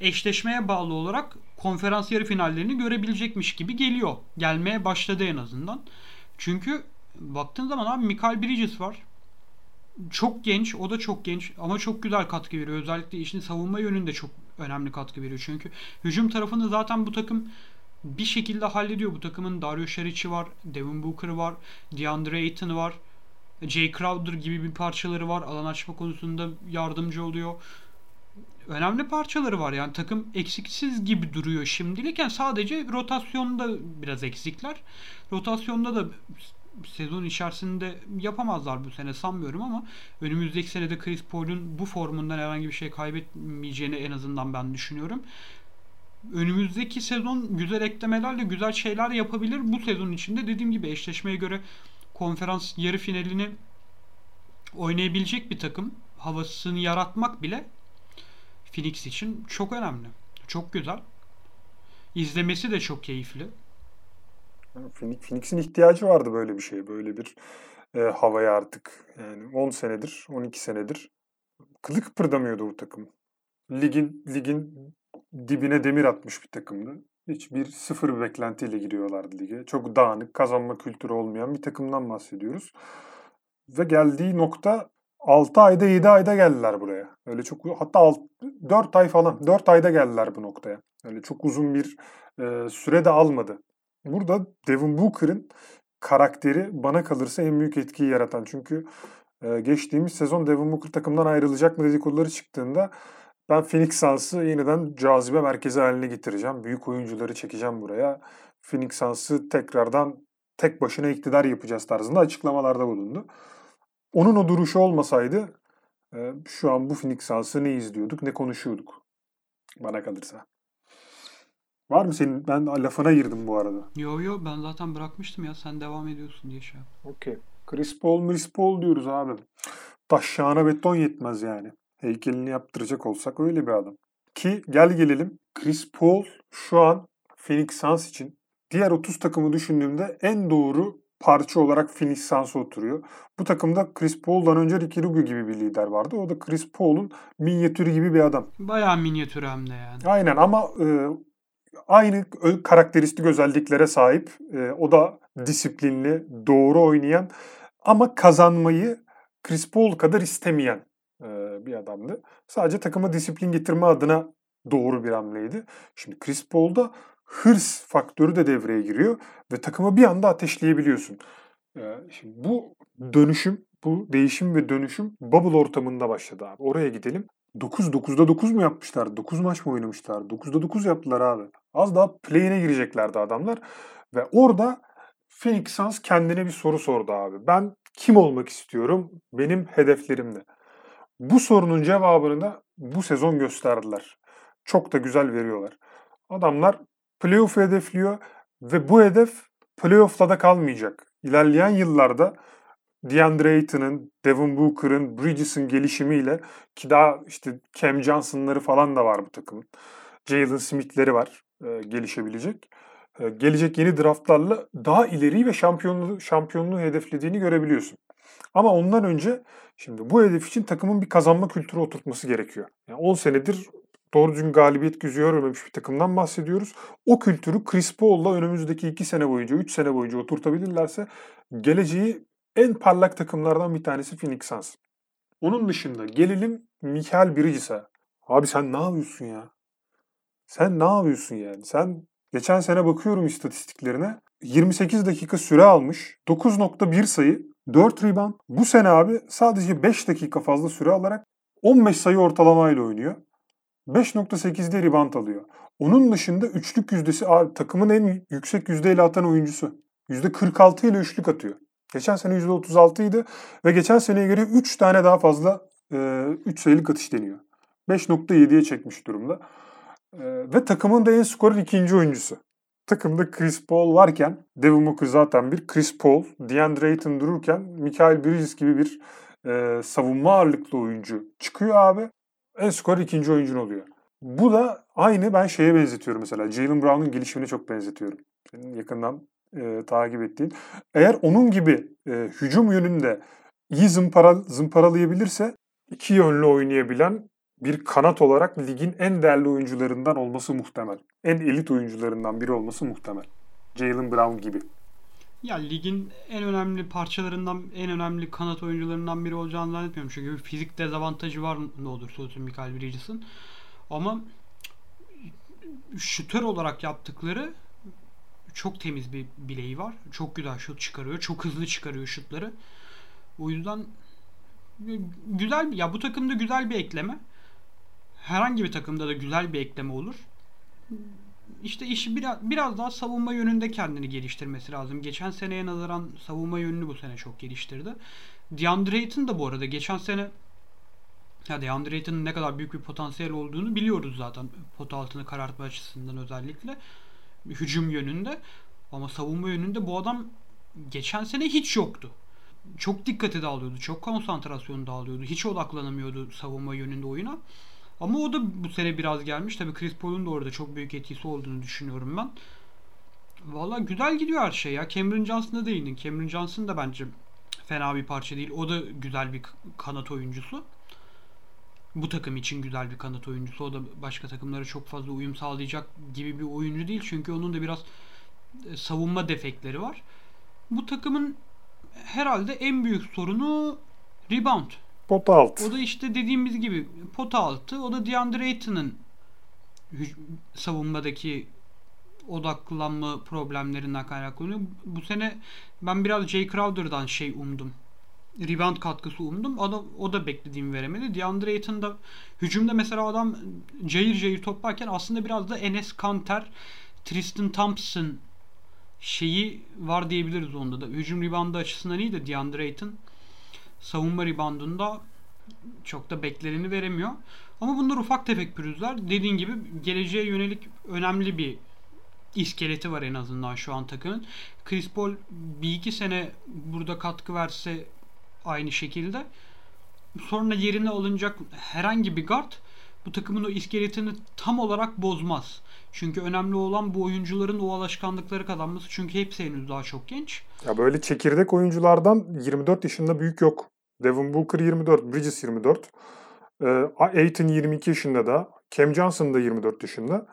S2: eşleşmeye bağlı olarak konferans yarı finallerini görebilecekmiş gibi geliyor. Gelmeye başladı en azından. Çünkü baktığın zaman abi Michael Bridges var. Çok genç, o da çok genç ama çok güzel katkı veriyor. Özellikle işin savunma yönünde çok önemli katkı veriyor. Çünkü hücum tarafını zaten bu takım bir şekilde hallediyor. Bu takımın Dario Saric'i var, Devin Booker var, DeAndre Ayton var, Jay Crowder gibi bir parçaları var. Alan açma konusunda yardımcı oluyor. Önemli parçaları var yani takım eksiksiz gibi duruyor şimdilik. Yani sadece rotasyonda biraz eksikler. Rotasyonda da sezon içerisinde yapamazlar bu sene sanmıyorum ama önümüzdeki senede Chris Paul'un bu formundan herhangi bir şey kaybetmeyeceğini en azından ben düşünüyorum. Önümüzdeki sezon güzel eklemelerle güzel şeyler yapabilir. Bu sezon içinde dediğim gibi eşleşmeye göre konferans yarı finalini oynayabilecek bir takım havasını yaratmak bile Phoenix için çok önemli. Çok güzel. İzlemesi de çok keyifli.
S1: Phoenix'in ihtiyacı vardı böyle bir şeye. Böyle bir e, havaya artık. Yani 10 senedir, 12 senedir kılı kıpırdamıyordu bu takım. Ligin ligin dibine demir atmış bir takımdı. Hiçbir sıfır bir beklentiyle giriyorlardı lige. Çok dağınık, kazanma kültürü olmayan bir takımdan bahsediyoruz. Ve geldiği nokta 6 ayda 7 ayda geldiler buraya. Öyle çok hatta 6, 4 ay falan 4 ayda geldiler bu noktaya. Öyle çok uzun bir e, süre de almadı. Burada Devin Booker'ın karakteri bana kalırsa en büyük etkiyi yaratan. Çünkü e, geçtiğimiz sezon Devin Booker takımdan ayrılacak mı dedikoduları çıktığında ben Phoenix Suns'ı yeniden cazibe merkezi haline getireceğim. Büyük oyuncuları çekeceğim buraya. Phoenix Suns'ı tekrardan tek başına iktidar yapacağız tarzında açıklamalarda bulundu. Onun o duruşu olmasaydı e, şu an bu Phoenix Suns'ı ne izliyorduk ne konuşuyorduk bana kalırsa. Var mı senin? Ben lafına girdim bu arada.
S2: Yo yo ben zaten bırakmıştım ya sen devam ediyorsun diye şey
S1: Okey. Chris Paul, Chris Paul diyoruz abi. Taşşağına beton yetmez yani. Heykelini yaptıracak olsak öyle bir adam. Ki gel gelelim Chris Paul şu an Phoenix Suns için diğer 30 takımı düşündüğümde en doğru parça olarak Phoenix Suns'a oturuyor. Bu takımda Chris Paul'dan önce Ricky Rubio gibi bir lider vardı. O da Chris Paul'un minyatürü gibi bir adam.
S2: Bayağı minyatürü hem de yani.
S1: Aynen ama e, aynı karakteristik özelliklere sahip. E, o da disiplinli, doğru oynayan ama kazanmayı Chris Paul kadar istemeyen e, bir adamdı. Sadece takıma disiplin getirme adına doğru bir hamleydi. Şimdi Chris Paul'da hırs faktörü de devreye giriyor ve takımı bir anda ateşleyebiliyorsun. E, şimdi bu dönüşüm, bu değişim ve dönüşüm bubble ortamında başladı abi. Oraya gidelim. 9 9'da 9 mu yapmışlar? 9 maç mı oynamışlar? 9'da 9 yaptılar abi. Az daha play'ine gireceklerdi adamlar. Ve orada Phoenix Suns kendine bir soru sordu abi. Ben kim olmak istiyorum? Benim hedeflerim ne? Bu sorunun cevabını da bu sezon gösterdiler. Çok da güzel veriyorlar. Adamlar playoff hedefliyor ve bu hedef playoff'ta da kalmayacak. İlerleyen yıllarda DeAndre Ayton'ın, Devin Booker'ın, Bridges'in gelişimiyle ki daha işte Cam Johnson'ları falan da var bu takımın. Jalen Smith'leri var e, gelişebilecek. E, gelecek yeni draftlarla daha ileri ve şampiyonluğu, şampiyonluğu hedeflediğini görebiliyorsun. Ama ondan önce şimdi bu hedef için takımın bir kazanma kültürü oturtması gerekiyor. Yani 10 senedir doğru düzgün galibiyet gözü görmemiş bir takımdan bahsediyoruz. O kültürü Chris Paul'la önümüzdeki 2 sene boyunca, 3 sene boyunca oturtabilirlerse geleceği en parlak takımlardan bir tanesi Phoenix Suns. Onun dışında gelelim Michael Bridges'a. Abi sen ne yapıyorsun ya? Sen ne yapıyorsun yani? Sen geçen sene bakıyorum istatistiklerine. 28 dakika süre almış. 9.1 sayı, 4 rebound. Bu sene abi sadece 5 dakika fazla süre alarak 15 sayı ortalamayla oynuyor. 5.8'de rebound alıyor. Onun dışında üçlük yüzdesi abi, takımın en yüksek yüzdeyle atan oyuncusu. %46 ile üçlük atıyor. Geçen sene %36 idi ve geçen seneye göre 3 tane daha fazla 3 e, sayılık atış deniyor. 5.7'ye çekmiş durumda. E, ve takımın da en skorer ikinci oyuncusu. Takımda Chris Paul varken Devin Booker zaten bir Chris Paul, DeAndre Ayton dururken Michael Bridges gibi bir e, savunma ağırlıklı oyuncu çıkıyor abi. En skorer ikinci oyuncun oluyor. Bu da aynı ben şeye benzetiyorum mesela. Jalen Brown'un gelişimine çok benzetiyorum. Senin yakından e, takip ettiğin. Eğer onun gibi e, hücum yönünde iyi zımpara, zımparalayabilirse iki yönlü oynayabilen bir kanat olarak ligin en değerli oyuncularından olması muhtemel. En elit oyuncularından biri olması muhtemel. Jalen Brown gibi.
S2: Ya ligin en önemli parçalarından, en önemli kanat oyuncularından biri olacağını zannetmiyorum. Çünkü fizik dezavantajı var ne olursa olsun Michael Bridges'ın. Ama şütör olarak yaptıkları çok temiz bir bileği var. Çok güzel şut çıkarıyor. Çok hızlı çıkarıyor şutları. O yüzden güzel ya bu takımda güzel bir ekleme. Herhangi bir takımda da güzel bir ekleme olur. işte işi biraz, biraz daha savunma yönünde kendini geliştirmesi lazım. Geçen seneye nazaran savunma yönünü bu sene çok geliştirdi. DeAndre Ayton da bu arada geçen sene ya DeAndre Ayton'un ne kadar büyük bir potansiyel olduğunu biliyoruz zaten. Pot altını karartma açısından özellikle. Hücum yönünde. Ama savunma yönünde bu adam geçen sene hiç yoktu. Çok dikkati dağılıyordu. Çok konsantrasyonu dağılıyordu. Hiç odaklanamıyordu savunma yönünde oyuna. Ama o da bu sene biraz gelmiş. Tabii Chris Paul'un da orada çok büyük etkisi olduğunu düşünüyorum ben. Valla güzel gidiyor her şey ya. Cameron Johnson'a değindin. Cameron Johnson da bence fena bir parça değil. O da güzel bir kanat oyuncusu. Bu takım için güzel bir kanat oyuncusu. O da başka takımlara çok fazla uyum sağlayacak gibi bir oyuncu değil. Çünkü onun da biraz e, savunma defekleri var. Bu takımın herhalde en büyük sorunu rebound.
S1: Pota altı.
S2: O da işte dediğimiz gibi pota altı. O da DeAndre Ayton'ın savunmadaki odaklanma problemlerinden kaynaklanıyor. Bu sene ben biraz Jay Crowder'dan şey umdum. Rebound katkısı umdum. O da, o da beklediğimi veremedi. DeAndre Ayton da hücumda mesela adam cayır cayır toplarken aslında biraz da Enes Kanter, Tristan Thompson şeyi var diyebiliriz onda da. Hücum reboundu açısından iyi de DeAndre Ayton savunma reboundunda çok da bekleneni veremiyor. Ama bunlar ufak tefek pürüzler. Dediğin gibi geleceğe yönelik önemli bir iskeleti var en azından şu an takımın. Chris Paul bir iki sene burada katkı verse aynı şekilde sonra yerine alınacak herhangi bir guard bu takımın o iskeletini tam olarak bozmaz. Çünkü önemli olan bu oyuncuların o alışkanlıkları kazanması. Çünkü hepsi henüz daha çok genç.
S1: Ya böyle çekirdek oyunculardan 24 yaşında büyük yok. Devin Booker 24, Bridges 24. E, Ayton 22 yaşında da. Cam Johnson da 24 yaşında.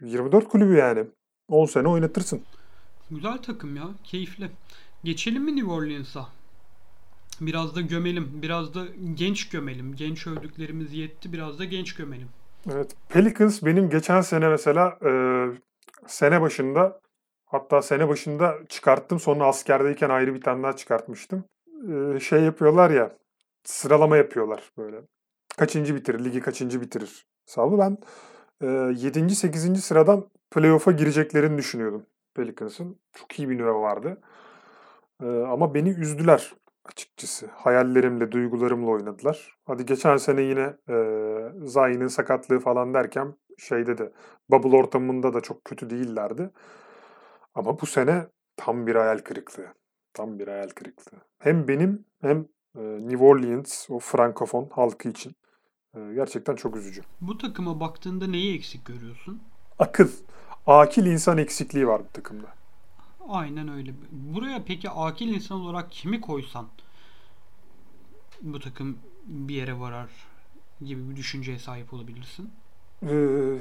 S1: 24 kulübü yani. 10 sene oynatırsın.
S2: Güzel takım ya. Keyifli. Geçelim mi New Orleans'a? Biraz da gömelim. Biraz da genç gömelim. Genç övdüklerimiz yetti. Biraz da genç gömelim.
S1: Evet. Pelicans benim geçen sene mesela e, sene başında hatta sene başında çıkarttım. Sonra askerdeyken ayrı bir tane daha çıkartmıştım. Şey yapıyorlar ya sıralama yapıyorlar böyle. Kaçıncı bitirir, ligi kaçıncı bitirir hesabı. Ben e, 7. 8. sıradan playoff'a gireceklerini düşünüyordum Pelicans'ın. Çok iyi bir nüve vardı. Ama beni üzdüler açıkçası. Hayallerimle, duygularımla oynadılar. Hadi geçen sene yine Zayn'in sakatlığı falan derken şeyde de bubble ortamında da çok kötü değillerdi. Ama bu sene tam bir hayal kırıklığı. Tam bir hayal kırıklığı. Hem benim hem e, New Orleans o frankofon halkı için e, gerçekten çok üzücü.
S2: Bu takıma baktığında neyi eksik görüyorsun?
S1: Akıl. Akil insan eksikliği var bu takımda.
S2: Aynen öyle. Buraya peki akil insan olarak kimi koysan bu takım bir yere varar gibi bir düşünceye sahip olabilirsin?
S1: Ee,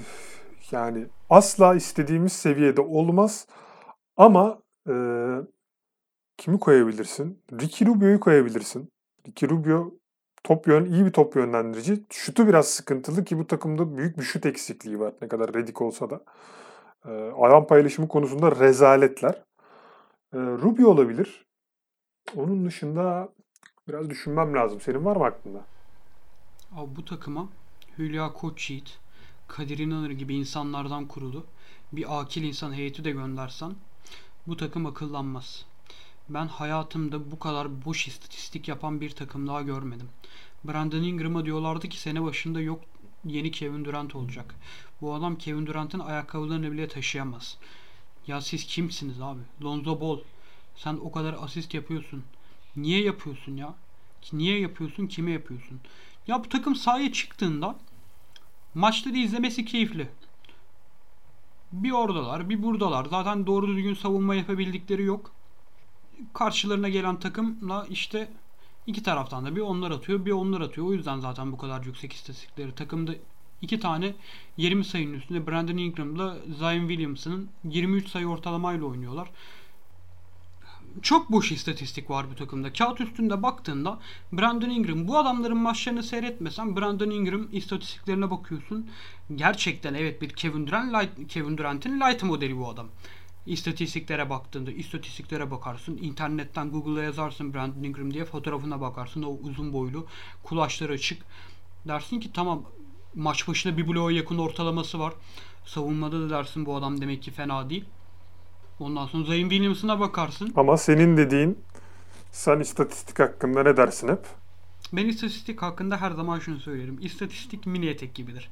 S1: yani asla istediğimiz seviyede olmaz ama e, kimi koyabilirsin? Ricky Rubio'yu koyabilirsin. Ricky Rubio top yön iyi bir top yönlendirici. Şutu biraz sıkıntılı ki bu takımda büyük bir şut eksikliği var ne kadar redik olsa da. E, alan paylaşımı konusunda rezaletler. E, Rubio olabilir. Onun dışında biraz düşünmem lazım. Senin var mı aklında?
S2: Abi bu takıma Hülya Koçyiğit, Kadir İnanır gibi insanlardan kurulu bir akil insan heyeti de göndersen bu takım akıllanmaz. Ben hayatımda bu kadar boş istatistik yapan bir takım daha görmedim. Brandon Ingram'a diyorlardı ki sene başında yok yeni Kevin Durant olacak. Bu adam Kevin Durant'ın ayakkabılarını bile taşıyamaz. Ya siz kimsiniz abi? Lonzo Ball. Sen o kadar asist yapıyorsun. Niye yapıyorsun ya? Niye yapıyorsun? Kime yapıyorsun? Ya bu takım sahaya çıktığında maçları izlemesi keyifli. Bir oradalar, bir buradalar. Zaten doğru düzgün savunma yapabildikleri yok. Karşılarına gelen takımla işte iki taraftan da bir onlar atıyor, bir onlar atıyor. O yüzden zaten bu kadar yüksek istatistikleri. Takımda iki tane 20 sayının üstünde Brandon Ingram'la Zion Williamson'ın 23 sayı ortalamayla oynuyorlar çok boş istatistik var bu takımda. Kağıt üstünde baktığında Brandon Ingram bu adamların maçlarını seyretmesen Brandon Ingram istatistiklerine bakıyorsun. Gerçekten evet bir Kevin Durant light, Kevin Durant'in light modeli bu adam. İstatistiklere baktığında istatistiklere bakarsın. internetten Google'a yazarsın Brandon Ingram diye fotoğrafına bakarsın. O uzun boylu, kulaçları açık. Dersin ki tamam maç başına bir bloğa yakın ortalaması var. Savunmada da dersin bu adam demek ki fena değil. Ondan sonra Zion Williamson'a bakarsın.
S1: Ama senin dediğin sen istatistik hakkında ne dersin hep?
S2: Ben istatistik hakkında her zaman şunu söylerim. İstatistik mini etek gibidir.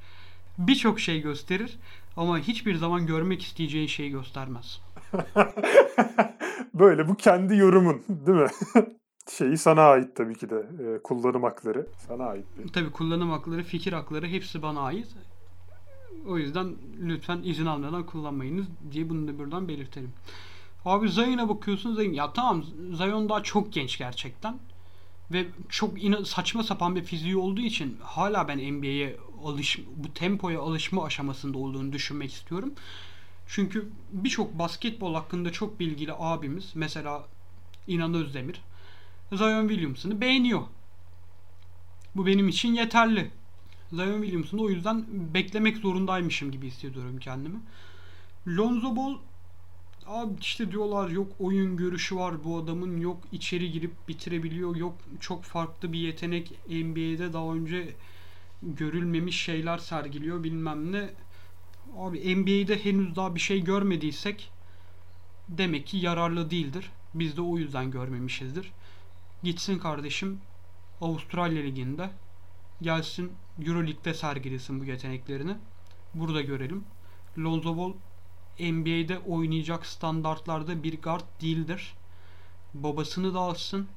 S2: Birçok şey gösterir ama hiçbir zaman görmek isteyeceğin şeyi göstermez.
S1: Böyle bu kendi yorumun değil mi? Şeyi sana ait tabii ki de. E, kullanım hakları sana ait. Bir.
S2: Tabii kullanım hakları, fikir hakları hepsi bana ait. O yüzden lütfen izin almadan kullanmayınız diye bunu da buradan belirtelim. Abi Zion'a bakıyorsun Zion. Ya tamam Zion daha çok genç gerçekten. Ve çok ina- saçma sapan bir fiziği olduğu için hala ben NBA'ye alış bu tempoya alışma aşamasında olduğunu düşünmek istiyorum. Çünkü birçok basketbol hakkında çok bilgili abimiz mesela İnan Özdemir Zion Williamson'ı beğeniyor. Bu benim için yeterli. Zion Williamson'ı o yüzden beklemek zorundaymışım gibi hissediyorum kendimi. Lonzo Ball abi işte diyorlar yok oyun görüşü var bu adamın yok içeri girip bitirebiliyor yok çok farklı bir yetenek NBA'de daha önce görülmemiş şeyler sergiliyor bilmem ne. Abi NBA'de henüz daha bir şey görmediysek demek ki yararlı değildir. Biz de o yüzden görmemişizdir. Gitsin kardeşim Avustralya Ligi'nde gelsin Euroleague'de sergilesin bu yeteneklerini. Burada görelim. Lonzo Ball NBA'de oynayacak standartlarda bir guard değildir. Babasını da alsın.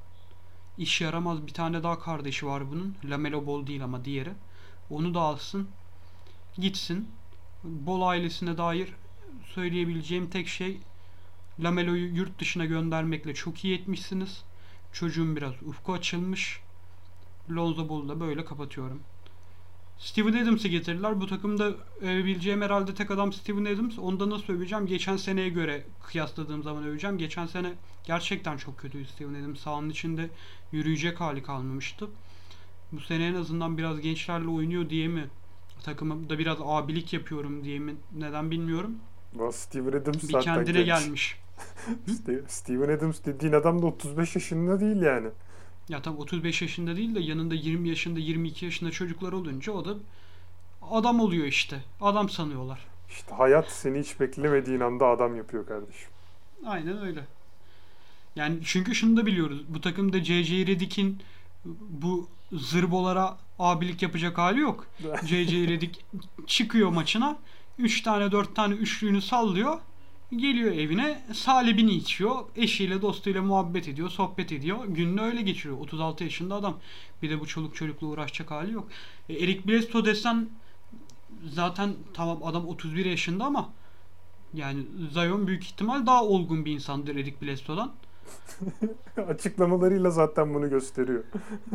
S2: İş yaramaz bir tane daha kardeşi var bunun. Lamelo Ball değil ama diğeri. Onu da alsın. Gitsin. Ball ailesine dair söyleyebileceğim tek şey Lamelo'yu yurt dışına göndermekle çok iyi etmişsiniz. Çocuğun biraz ufku açılmış. Lonzo Ball'u da böyle kapatıyorum. Steven Adams'ı getirdiler. Bu takımda övebileceğim herhalde tek adam Steven Adams. Onda nasıl öveceğim? Geçen seneye göre kıyasladığım zaman öveceğim. Geçen sene gerçekten çok kötüydü Steven Adams. Sahanın içinde yürüyecek hali kalmamıştı. Bu sene en azından biraz gençlerle oynuyor diye mi takımda biraz abilik yapıyorum diye mi neden bilmiyorum.
S1: Steven Adams
S2: bir
S1: zaten
S2: kendine
S1: genç.
S2: gelmiş.
S1: Steven Adams dediğin adam da 35 yaşında değil yani.
S2: Ya tabii 35 yaşında değil de yanında 20 yaşında 22 yaşında çocuklar olunca o da adam oluyor işte. Adam sanıyorlar.
S1: İşte hayat seni hiç beklemediğin anda adam yapıyor kardeşim.
S2: Aynen öyle. Yani çünkü şunu da biliyoruz. Bu takımda C.J. Redick'in bu zırbolara abilik yapacak hali yok. C.J. Redick çıkıyor maçına 3 tane 4 tane üçlüğünü sallıyor. Geliyor evine salibini içiyor. Eşiyle dostuyla muhabbet ediyor. Sohbet ediyor. Gününü öyle geçiriyor. 36 yaşında adam. Bir de bu çoluk çocukla uğraşacak hali yok. E, Eric Bledsoe desen zaten tamam adam 31 yaşında ama yani Zion büyük ihtimal daha olgun bir insandır Eric Bledsoe'dan.
S1: Açıklamalarıyla zaten bunu gösteriyor.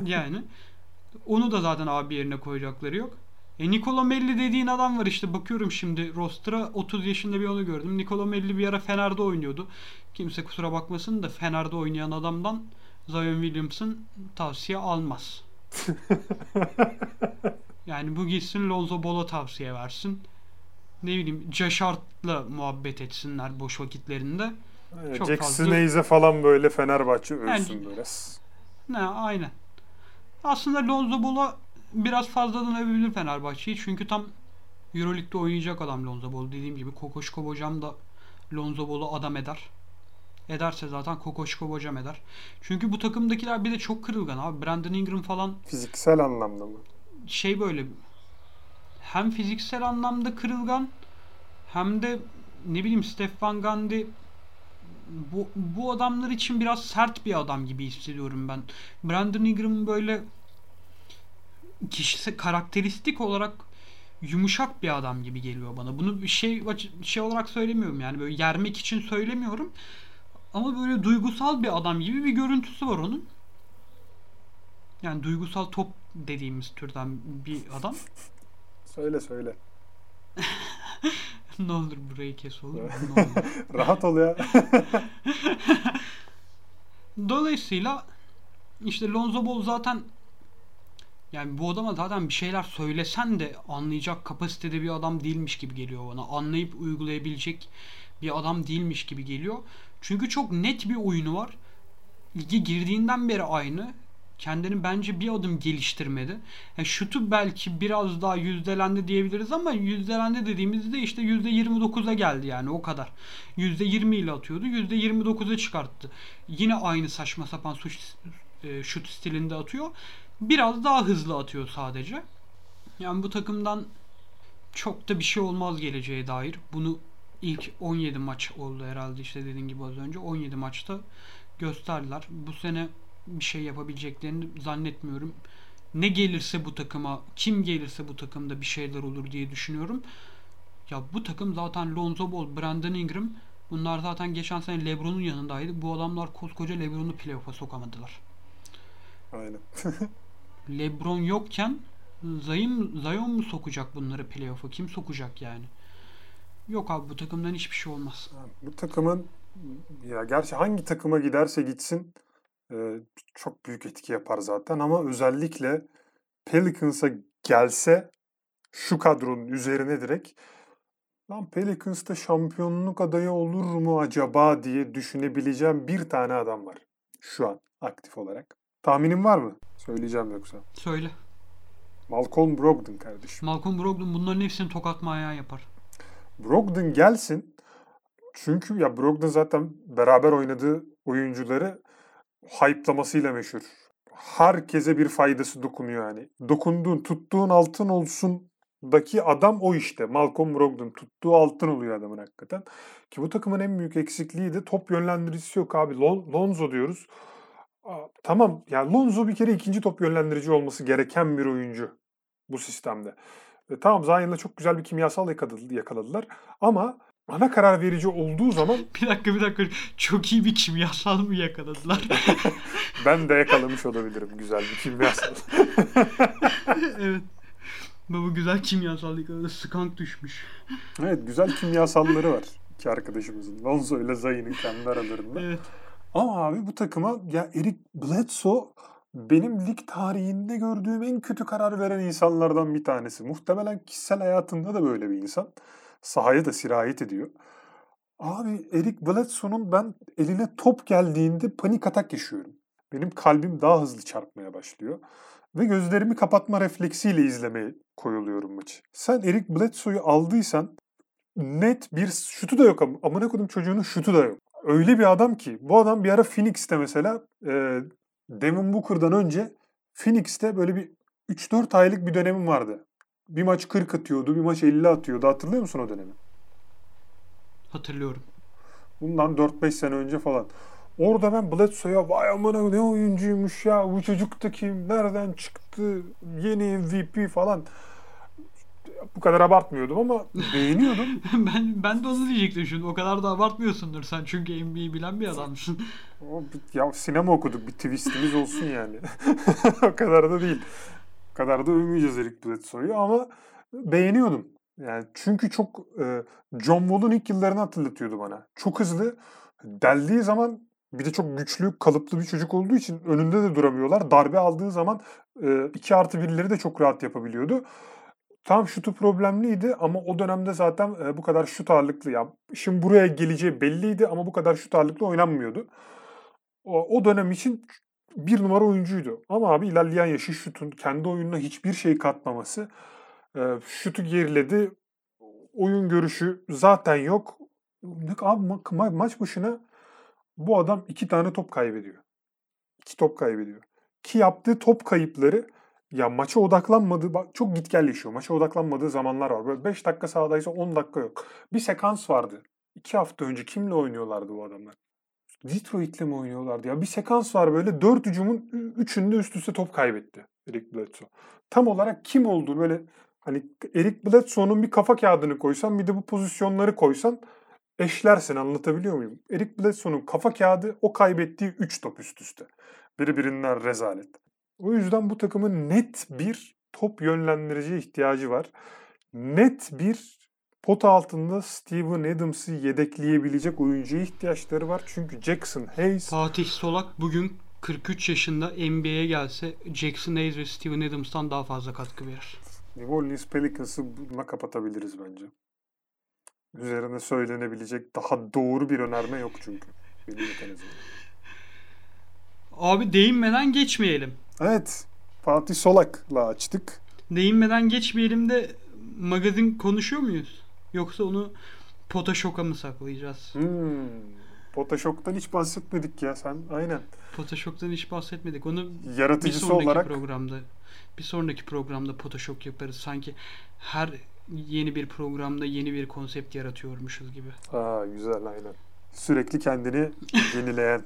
S2: Yani onu da zaten abi yerine koyacakları yok. E Nicola Melli dediğin adam var işte bakıyorum şimdi roster'a 30 yaşında bir onu gördüm. Nicola Melli bir ara Fener'de oynuyordu. Kimse kusura bakmasın da Fener'de oynayan adamdan Zion Williamson tavsiye almaz. yani bu gitsin Lonzo Ball'a tavsiye versin. Ne bileyim Josh Hart'la muhabbet etsinler boş vakitlerinde. Çok
S1: Jackson
S2: fazla-
S1: falan böyle Fenerbahçe övsün
S2: Yani-
S1: böyle.
S2: Ne aynen. Aslında Lonzo Ball'a biraz fazladan övebilir Fenerbahçe'yi. Çünkü tam Euroleague'de oynayacak adam Lonzo Ball. Dediğim gibi Kokoşko Hocam da Lonzo Ball'u adam eder. Ederse zaten Kokoşko Hocam eder. Çünkü bu takımdakiler bir de çok kırılgan abi. Brandon Ingram falan
S1: Fiziksel anlamda mı?
S2: şey böyle hem fiziksel anlamda kırılgan hem de ne bileyim Stefan Gandhi bu, bu adamlar için biraz sert bir adam gibi hissediyorum ben. Brandon Ingram böyle kişisel karakteristik olarak yumuşak bir adam gibi geliyor bana. Bunu şey şey olarak söylemiyorum yani böyle yermek için söylemiyorum. Ama böyle duygusal bir adam gibi bir görüntüsü var onun. Yani duygusal top dediğimiz türden bir adam.
S1: Söyle söyle.
S2: ne olur burayı kes olur mu? Ne olur.
S1: Rahat ol ya.
S2: Dolayısıyla işte Lonzo Ball zaten yani bu adama zaten bir şeyler söylesen de anlayacak kapasitede bir adam değilmiş gibi geliyor bana. Anlayıp uygulayabilecek bir adam değilmiş gibi geliyor. Çünkü çok net bir oyunu var. Lige girdiğinden beri aynı. Kendini bence bir adım geliştirmedi. Yani şutu belki biraz daha yüzdelendi diyebiliriz ama yüzdelendi dediğimizde işte %29'a geldi yani o kadar. %20 ile atıyordu. %29'a çıkarttı. Yine aynı saçma sapan şut, e, şut stilinde atıyor. Biraz daha hızlı atıyor sadece. Yani bu takımdan çok da bir şey olmaz geleceğe dair. Bunu ilk 17 maç oldu herhalde işte dediğin gibi az önce. 17 maçta gösterdiler. Bu sene bir şey yapabileceklerini zannetmiyorum. Ne gelirse bu takıma, kim gelirse bu takımda bir şeyler olur diye düşünüyorum. Ya bu takım zaten Lonzo Ball, Brandon Ingram bunlar zaten geçen sene LeBron'un yanındaydı. Bu adamlar koskoca LeBron'u playoff'a sokamadılar.
S1: Aynen.
S2: LeBron yokken Zion, Zion mu sokacak bunları playoff'a? Kim sokacak yani? Yok abi bu takımdan hiçbir şey olmaz.
S1: Bu takımın ya gerçi hangi takıma giderse gitsin çok büyük etki yapar zaten ama özellikle Pelicans'a gelse şu kadronun üzerine direkt lan Pelicans'ta şampiyonluk adayı olur mu acaba diye düşünebileceğim bir tane adam var şu an aktif olarak. Tahminin var mı? Söyleyeceğim yoksa.
S2: Söyle.
S1: Malcolm Brogdon kardeşim.
S2: Malcolm Brogdon bunların hepsini tokat ayağı yapar.
S1: Brogdon gelsin. Çünkü ya Brogdon zaten beraber oynadığı oyuncuları hype'lamasıyla meşhur. Herkese bir faydası dokunuyor yani. Dokunduğun, tuttuğun altın olsun daki adam o işte. Malcolm Brogdon tuttuğu altın oluyor adamın hakikaten. Ki bu takımın en büyük eksikliği de top yönlendiricisi yok abi. Lon Lonzo diyoruz. Aa, tamam yani Lonzo bir kere ikinci top yönlendirici olması gereken bir oyuncu bu sistemde. E, tamam Zion'la çok güzel bir kimyasal yakaladılar ama ana karar verici olduğu zaman...
S2: bir dakika bir dakika çok iyi bir kimyasal mı yakaladılar?
S1: ben de yakalamış olabilirim güzel bir kimyasal.
S2: evet. Baba güzel kimyasal yakaladı. Skunk düşmüş.
S1: Evet güzel kimyasalları var iki arkadaşımızın. Lonzo ile Zion'ın kendi aralarında.
S2: Evet.
S1: Ama abi bu takıma ya Eric Bledsoe benim lig tarihinde gördüğüm en kötü karar veren insanlardan bir tanesi. Muhtemelen kişisel hayatında da böyle bir insan. Sahaya da sirayet ediyor. Abi Eric Bledsoe'nun ben eline top geldiğinde panik atak yaşıyorum. Benim kalbim daha hızlı çarpmaya başlıyor. Ve gözlerimi kapatma refleksiyle izlemeye koyuluyorum maçı. Sen Eric Bledsoe'yu aldıysan net bir şutu da yok. Amına kodum çocuğunun şutu da yok. Öyle bir adam ki bu adam bir ara Phoenix'te mesela e, Devin Booker'dan önce Phoenix'te böyle bir 3-4 aylık bir dönemim vardı. Bir maç 40 atıyordu, bir maç 50 atıyordu. Hatırlıyor musun o dönemi?
S2: Hatırlıyorum.
S1: Bundan 4-5 sene önce falan. Orada ben Bledsoe'ya vay amına ne oyuncuymuş ya bu çocuk da kim nereden çıktı yeni MVP falan bu kadar abartmıyordum ama beğeniyordum.
S2: ben ben de onu diyecektim şimdi. O kadar da abartmıyorsundur sen çünkü NBA'yi bilen bir adamsın.
S1: o, ya sinema okuduk bir twistimiz olsun yani. o kadar da değil. Kadar da övmeyeceğiz Eric Bledsoe'yu ama beğeniyordum. Yani çünkü çok e, John Wall'un ilk yıllarını hatırlatıyordu bana. Çok hızlı. Deldiği zaman bir de çok güçlü, kalıplı bir çocuk olduğu için önünde de duramıyorlar. Darbe aldığı zaman e, iki artı birleri de çok rahat yapabiliyordu. Tam şutu problemliydi ama o dönemde zaten e, bu kadar şut ağırlıklı ya şimdi buraya geleceği belliydi ama bu kadar şut ağırlıklı oynanmıyordu. O, o dönem için bir numara oyuncuydu. Ama abi ilerleyen yaşı şutun kendi oyununa hiçbir şey katmaması e, şutu geriledi. Oyun görüşü zaten yok. Abi ma- ma- maç başına bu adam iki tane top kaybediyor. İki top kaybediyor. Ki yaptığı top kayıpları ya maça odaklanmadığı, çok gitgelleşiyor. Maça odaklanmadığı zamanlar var. Böyle 5 dakika sahadaysa 10 dakika yok. Bir sekans vardı. 2 hafta önce kimle oynuyorlardı bu adamlar? Detroit'le mi oynuyorlardı ya? Bir sekans var böyle 4 hücumun 3'ünde üst üste top kaybetti Eric Bledsoe. Tam olarak kim olduğu böyle hani Eric Bledsoe'nun bir kafa kağıdını koysan bir de bu pozisyonları koysan eşlersin anlatabiliyor muyum? Eric Bledsoe'nun kafa kağıdı o kaybettiği 3 top üst üste. Birbirinden rezalet. O yüzden bu takımın net bir top yönlendirici ihtiyacı var. Net bir pot altında Steven Adams'ı yedekleyebilecek oyuncuya ihtiyaçları var. Çünkü Jackson Hayes...
S2: Fatih Solak bugün 43 yaşında NBA'ye gelse Jackson Hayes ve Steven Adams'tan daha fazla katkı verir.
S1: New Orleans Pelicans'ı buna kapatabiliriz bence. Üzerine söylenebilecek daha doğru bir önerme yok çünkü. Benim
S2: Abi değinmeden geçmeyelim.
S1: Evet. Fatih Solak'la açtık.
S2: Değinmeden geçmeyelim de magazin konuşuyor muyuz? Yoksa onu Photoshop'a mı saklayacağız?
S1: Hmm. Photoshop'tan hiç bahsetmedik ya sen. Aynen.
S2: Photoshop'tan hiç bahsetmedik. Onu
S1: Yaratıcısı
S2: bir sonraki
S1: olarak
S2: programda bir sonraki programda Photoshop yaparız. Sanki her yeni bir programda yeni bir konsept yaratıyormuşuz gibi.
S1: Aa güzel aynen. Sürekli kendini yenileyen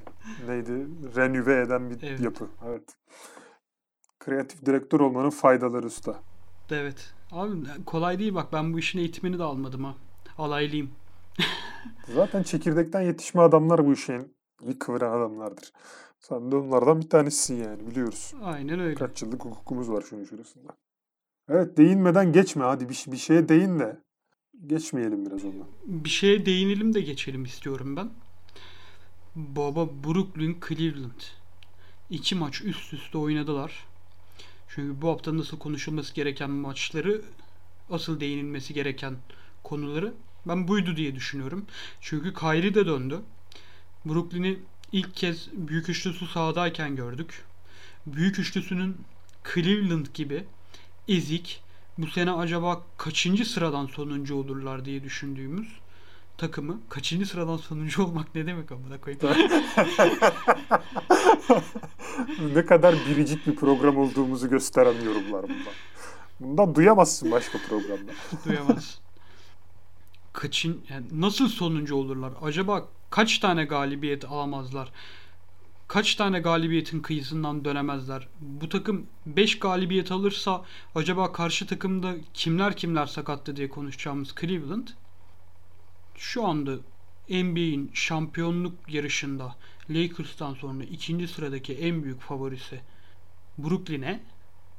S1: neydi? Renüve eden bir
S2: Evet.
S1: yapı. Evet. Kreatif direktör olmanın faydaları usta.
S2: Evet. Abi kolay değil bak ben bu işin eğitimini de almadım ha. Alaylıyım.
S1: Zaten çekirdekten yetişme adamlar bu işin iyi kıvıran adamlardır. Sen de onlardan bir tanesisin yani biliyoruz.
S2: Aynen öyle.
S1: Kaç yıllık hukukumuz var şunun şurasında. Evet değinmeden geçme hadi bir, bir şeye değin de geçmeyelim biraz ondan.
S2: Bir şeye değinelim de geçelim istiyorum ben. Baba Brooklyn Cleveland. İki maç üst üste oynadılar. Çünkü bu hafta nasıl konuşulması gereken maçları asıl değinilmesi gereken konuları ben buydu diye düşünüyorum. Çünkü Kyrie de döndü. Brooklyn'i ilk kez büyük üçlüsü sahadayken gördük. Büyük üçlüsünün Cleveland gibi ezik bu sene acaba kaçıncı sıradan sonuncu olurlar diye düşündüğümüz takımı kaçıncı sıradan sonuncu olmak ne demek amına koyayım.
S1: ne kadar biricik bir program olduğumuzu gösteren yorumlar bunlar. Bundan duyamazsın başka programda.
S2: Duyamaz. Kaçın yani nasıl sonuncu olurlar? Acaba kaç tane galibiyet alamazlar? Kaç tane galibiyetin kıyısından dönemezler? Bu takım 5 galibiyet alırsa acaba karşı takımda kimler kimler sakattı diye konuşacağımız Cleveland şu anda NBA'in şampiyonluk yarışında Lakers'tan sonra ikinci sıradaki en büyük favorisi Brooklyn'e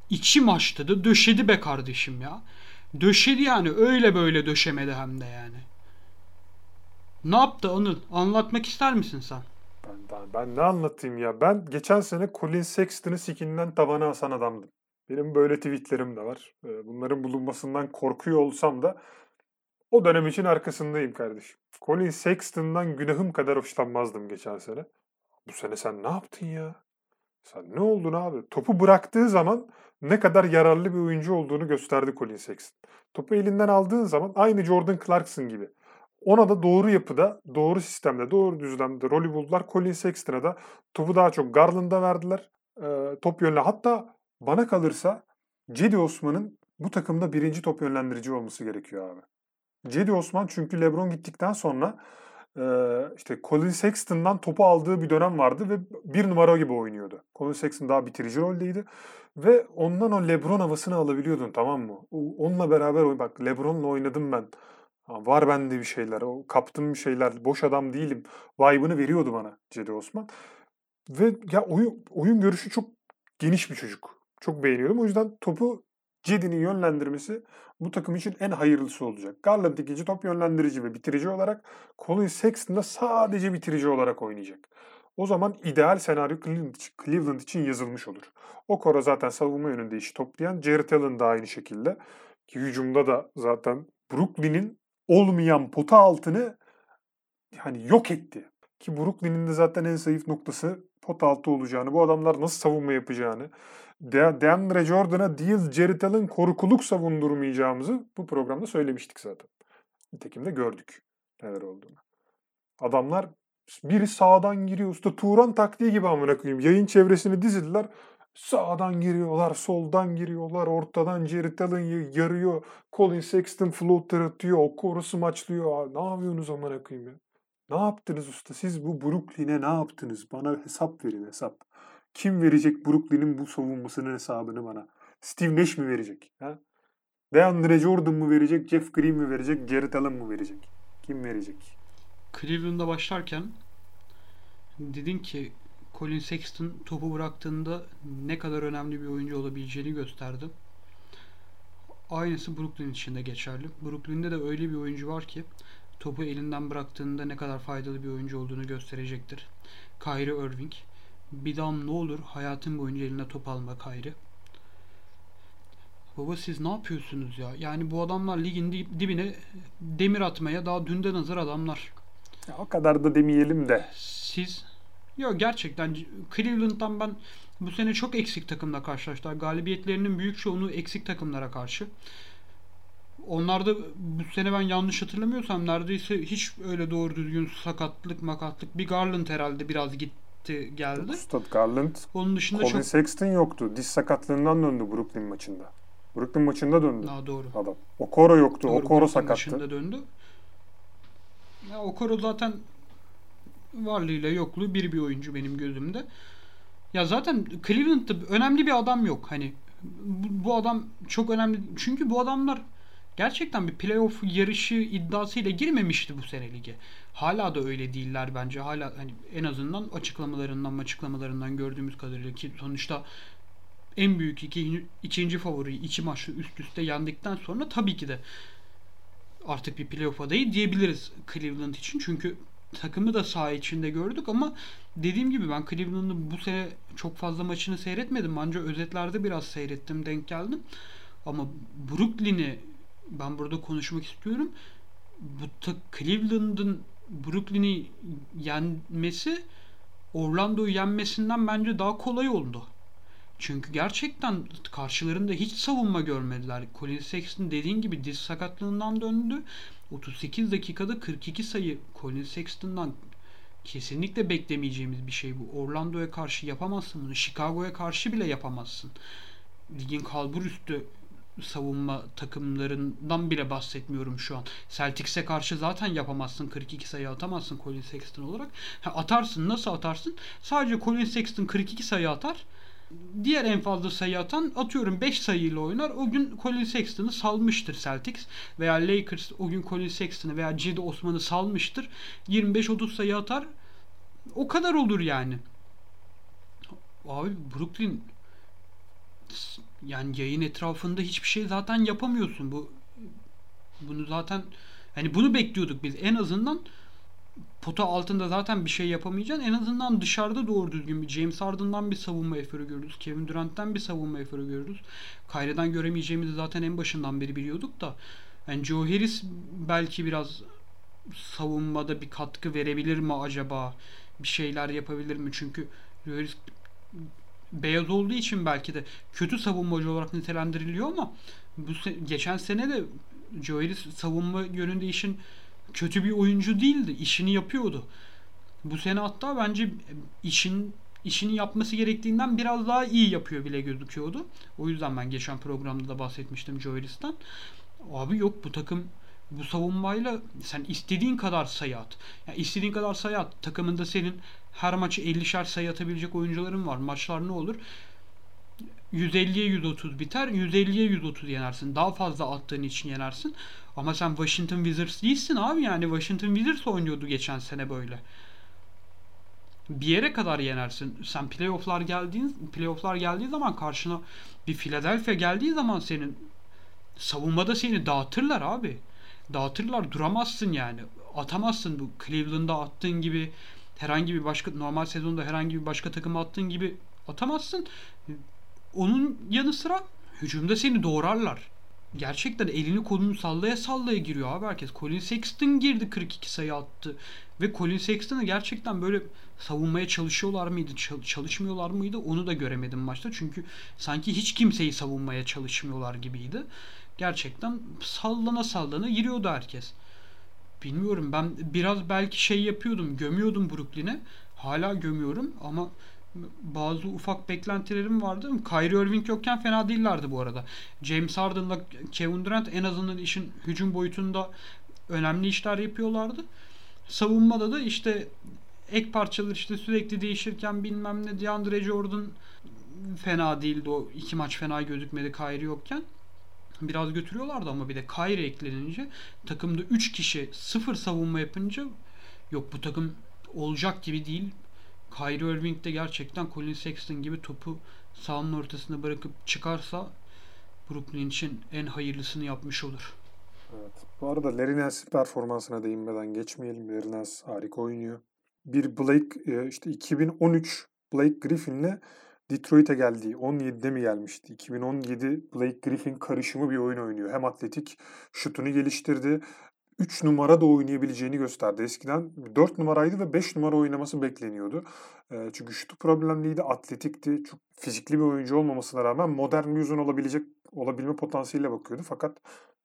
S2: iki maçta da döşedi be kardeşim ya. Döşedi yani öyle böyle döşemedi hem de yani. Ne yaptı Anıl? Anlatmak ister misin sen?
S1: Ben, ben, ben ne anlatayım ya? Ben geçen sene Colin Sexton'ı sikinden tavana asan adamdım. Benim böyle tweetlerim de var. Ee, Bunların bulunmasından korkuyor olsam da o dönem için arkasındayım kardeşim. Colin Sexton'dan günahım kadar hoşlanmazdım geçen sene. Bu sene sen ne yaptın ya? Sen ne oldun abi? Topu bıraktığı zaman ne kadar yararlı bir oyuncu olduğunu gösterdi Colin Sexton. Topu elinden aldığın zaman aynı Jordan Clarkson gibi. Ona da doğru yapıda, doğru sistemde, doğru düzlemde rolü buldular. Colin Sexton'a da topu daha çok Garland'a verdiler. Ee, top yönle. Hatta bana kalırsa Cedi Osman'ın bu takımda birinci top yönlendirici olması gerekiyor abi. Cedi Osman çünkü LeBron gittikten sonra işte Colin Sexton'dan topu aldığı bir dönem vardı ve bir numara gibi oynuyordu. Colin Sexton daha bitirici roldeydi ve ondan o LeBron havasını alabiliyordun tamam mı? Onunla beraber oy bak LeBron'la oynadım ben. Var bende bir şeyler. O kaptım bir şeyler. Boş adam değilim. Vibe'ını veriyordu bana Cedi Osman. Ve ya oyun, oyun görüşü çok geniş bir çocuk. Çok beğeniyordum. O yüzden topu Cedi'nin yönlendirmesi bu takım için en hayırlısı olacak. Garland ikinci top yönlendirici ve bitirici olarak Colin Sexton da sadece bitirici olarak oynayacak. O zaman ideal senaryo Cleveland için, yazılmış olur. O kora zaten savunma yönünde işi toplayan. Jared Allen da aynı şekilde. Ki hücumda da zaten Brooklyn'in olmayan pota altını hani yok etti. Ki Brooklyn'in de zaten en zayıf noktası pot altı olacağını, bu adamlar nasıl savunma yapacağını, De- DeAndre Jordan'a değil Jared Allen korkuluk savundurmayacağımızı bu programda söylemiştik zaten. Nitekim de gördük neler olduğunu. Adamlar biri sağdan giriyor. Usta Turan taktiği gibi amına koyayım. Yayın çevresini dizildiler. Sağdan giriyorlar, soldan giriyorlar, ortadan Jared Allen y- yarıyor. Colin Sexton floater atıyor, o korusu maçlıyor. Aa, Ne yapıyorsunuz amına koyayım ya? Ne yaptınız usta? Siz bu Brooklyn'e ne yaptınız? Bana hesap verin hesap. Kim verecek Brooklyn'in bu savunmasının hesabını bana? Steve Nash mi verecek? Ha? DeAndre Jordan mı verecek? Jeff Green mi verecek? Jared Allen mı verecek? Kim verecek?
S2: Cleveland'da başlarken dedin ki Colin Sexton topu bıraktığında ne kadar önemli bir oyuncu olabileceğini gösterdi. Aynısı Brooklyn için de geçerli. Brooklyn'de de öyle bir oyuncu var ki topu elinden bıraktığında ne kadar faydalı bir oyuncu olduğunu gösterecektir. Kyrie Irving. Bir daha ne olur hayatın boyunca eline top alma Kyrie. Baba siz ne yapıyorsunuz ya? Yani bu adamlar ligin di- dibine demir atmaya daha dünden hazır adamlar.
S1: Ya o kadar da demeyelim de.
S2: Siz Yok gerçekten Cleveland'dan ben bu sene çok eksik takımla karşılaştılar. Galibiyetlerinin büyük çoğunluğu eksik takımlara karşı. Onlarda bu sene ben yanlış hatırlamıyorsam neredeyse hiç öyle doğru düzgün sakatlık makatlık bir Garland herhalde biraz gitti geldi.
S1: Ustad Garland,
S2: Onun dışında
S1: Colin
S2: çok
S1: Sexton yoktu. Diz sakatlığından döndü Brooklyn maçında. Brooklyn maçında döndü
S2: Aa, doğru.
S1: adam. Okoro yoktu.
S2: Doğru,
S1: Okoro
S2: Brooklyn
S1: sakattı.
S2: döndü. Ya Okoro zaten varlığıyla yokluğu bir bir oyuncu benim gözümde. Ya zaten Cleveland'da önemli bir adam yok. Hani bu, bu adam çok önemli. Çünkü bu adamlar gerçekten bir playoff yarışı iddiasıyla girmemişti bu sene lige. Hala da öyle değiller bence. Hala hani en azından açıklamalarından açıklamalarından gördüğümüz kadarıyla ki sonuçta en büyük iki, ikinci favoriyi iki maçı üst üste yendikten sonra tabii ki de artık bir playoff adayı diyebiliriz Cleveland için. Çünkü takımı da saha içinde gördük ama dediğim gibi ben Cleveland'ın bu sene çok fazla maçını seyretmedim. Ancak özetlerde biraz seyrettim, denk geldim. Ama Brooklyn'i ben burada konuşmak istiyorum. Bu Cleveland'ın Brooklyn'i yenmesi Orlando'yu yenmesinden bence daha kolay oldu. Çünkü gerçekten karşılarında hiç savunma görmediler. Colin Sexton dediğin gibi diz sakatlığından döndü. 38 dakikada 42 sayı Colin Sexton'dan kesinlikle beklemeyeceğimiz bir şey bu. Orlando'ya karşı yapamazsın bunu. Chicago'ya karşı bile yapamazsın. Ligin kalbur üstü savunma takımlarından bile bahsetmiyorum şu an. Celtics'e karşı zaten yapamazsın. 42 sayı atamazsın Colin Sexton olarak. Ha, atarsın. Nasıl atarsın? Sadece Colin Sexton 42 sayı atar. Diğer en fazla sayı atan atıyorum 5 sayıyla oynar. O gün Colin Sexton'ı salmıştır Celtics. Veya Lakers o gün Colin Sexton'ı veya Cedi Osman'ı salmıştır. 25-30 sayı atar. O kadar olur yani. Abi Brooklyn yani yayın etrafında hiçbir şey zaten yapamıyorsun. Bu bunu zaten hani bunu bekliyorduk biz. En azından pota altında zaten bir şey yapamayacaksın. En azından dışarıda doğru düzgün bir James Harden'dan bir savunma eforu görürüz. Kevin Durant'tan bir savunma eforu görürüz. Kyrie'den göremeyeceğimizi zaten en başından beri biliyorduk da. Yani Joe Harris belki biraz savunmada bir katkı verebilir mi acaba? Bir şeyler yapabilir mi? Çünkü Joe Harris beyaz olduğu için belki de kötü savunmacı olarak nitelendiriliyor ama bu se- geçen sene de Joe Harris savunma yönünde işin kötü bir oyuncu değildi. İşini yapıyordu. Bu sene hatta bence işin işini yapması gerektiğinden biraz daha iyi yapıyor bile gözüküyordu. O yüzden ben geçen programda da bahsetmiştim Joe Harris'ten. Abi yok bu takım bu savunmayla sen istediğin kadar sayı at. Yani istediğin kadar sayı at. Takımında senin her maçı 50'şer sayı atabilecek oyuncuların var. Maçlar ne olur? 150'ye 130 biter. 150'ye 130 yenersin. Daha fazla attığın için yenersin. Ama sen Washington Wizards değilsin abi yani. Washington Wizards oynuyordu geçen sene böyle. Bir yere kadar yenersin. Sen playoff'lar geldiğin playoff'lar geldiği zaman karşına bir Philadelphia geldiği zaman senin savunmada seni dağıtırlar abi. Dağıtırlar. Duramazsın yani. Atamazsın bu Cleveland'da attığın gibi herhangi bir başka normal sezonda herhangi bir başka takıma attığın gibi atamazsın. Onun yanı sıra hücumda seni doğrarlar. Gerçekten elini kolunu sallaya sallaya giriyor abi herkes. Colin Sexton girdi 42 sayı attı. Ve Colin Sexton'ı gerçekten böyle savunmaya çalışıyorlar mıydı, çalışmıyorlar mıydı onu da göremedim maçta. Çünkü sanki hiç kimseyi savunmaya çalışmıyorlar gibiydi. Gerçekten sallana sallana giriyordu herkes. Bilmiyorum ben biraz belki şey yapıyordum, gömüyordum Brooklyn'e. Hala gömüyorum ama bazı ufak beklentilerim vardı. Kyrie Irving yokken fena değillerdi bu arada. James Harden'la Kevin Durant en azından işin hücum boyutunda önemli işler yapıyorlardı. Savunmada da işte ek parçalar işte sürekli değişirken bilmem ne DeAndre Jordan fena değildi o iki maç fena gözükmedi Kyrie yokken. Biraz götürüyorlardı ama bir de Kyrie eklenince takımda 3 kişi sıfır savunma yapınca yok bu takım olacak gibi değil. Kyrie Irving de gerçekten Colin Sexton gibi topu sahanın ortasına bırakıp çıkarsa Brooklyn için en hayırlısını yapmış olur.
S1: Evet. Bu arada Larry Nance performansına değinmeden geçmeyelim. Larry Nance harika oynuyor. Bir Blake işte 2013 Blake Griffin'le Detroit'e geldiği 17'de mi gelmişti? 2017 Blake Griffin karışımı bir oyun oynuyor. Hem atletik şutunu geliştirdi. 3 numara da oynayabileceğini gösterdi. Eskiden 4 numaraydı ve 5 numara oynaması bekleniyordu. E, çünkü şutu problemliydi, atletikti, çok fizikli bir oyuncu olmamasına rağmen modern bir uzun olabilecek olabilme potansiyeliyle bakıyordu. Fakat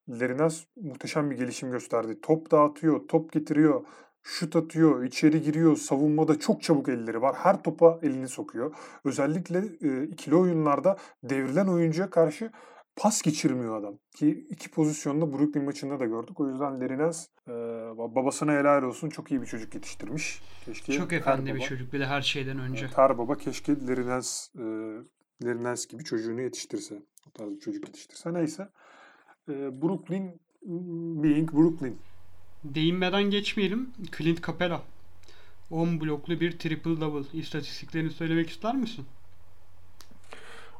S1: Lerinaz muhteşem bir gelişim gösterdi. Top dağıtıyor, top getiriyor, şut atıyor, içeri giriyor, savunmada çok çabuk elleri var. Her topa elini sokuyor. Özellikle e, ikili oyunlarda devrilen oyuncuya karşı pas geçirmiyor adam. Ki iki pozisyonda Brooklyn maçında da gördük. O yüzden Lerinaz e, babasına helal olsun çok iyi bir çocuk yetiştirmiş.
S2: Keşke çok efendi baba, bir çocuk bir de her şeyden önce.
S1: Evet, her baba keşke Lerinaz e, Lerinaz gibi çocuğunu yetiştirse. O tarz bir çocuk yetiştirse. Neyse. E, Brooklyn being Brooklyn.
S2: Değinmeden geçmeyelim. Clint Capela. 10 bloklu bir triple double. İstatistiklerini söylemek ister misin?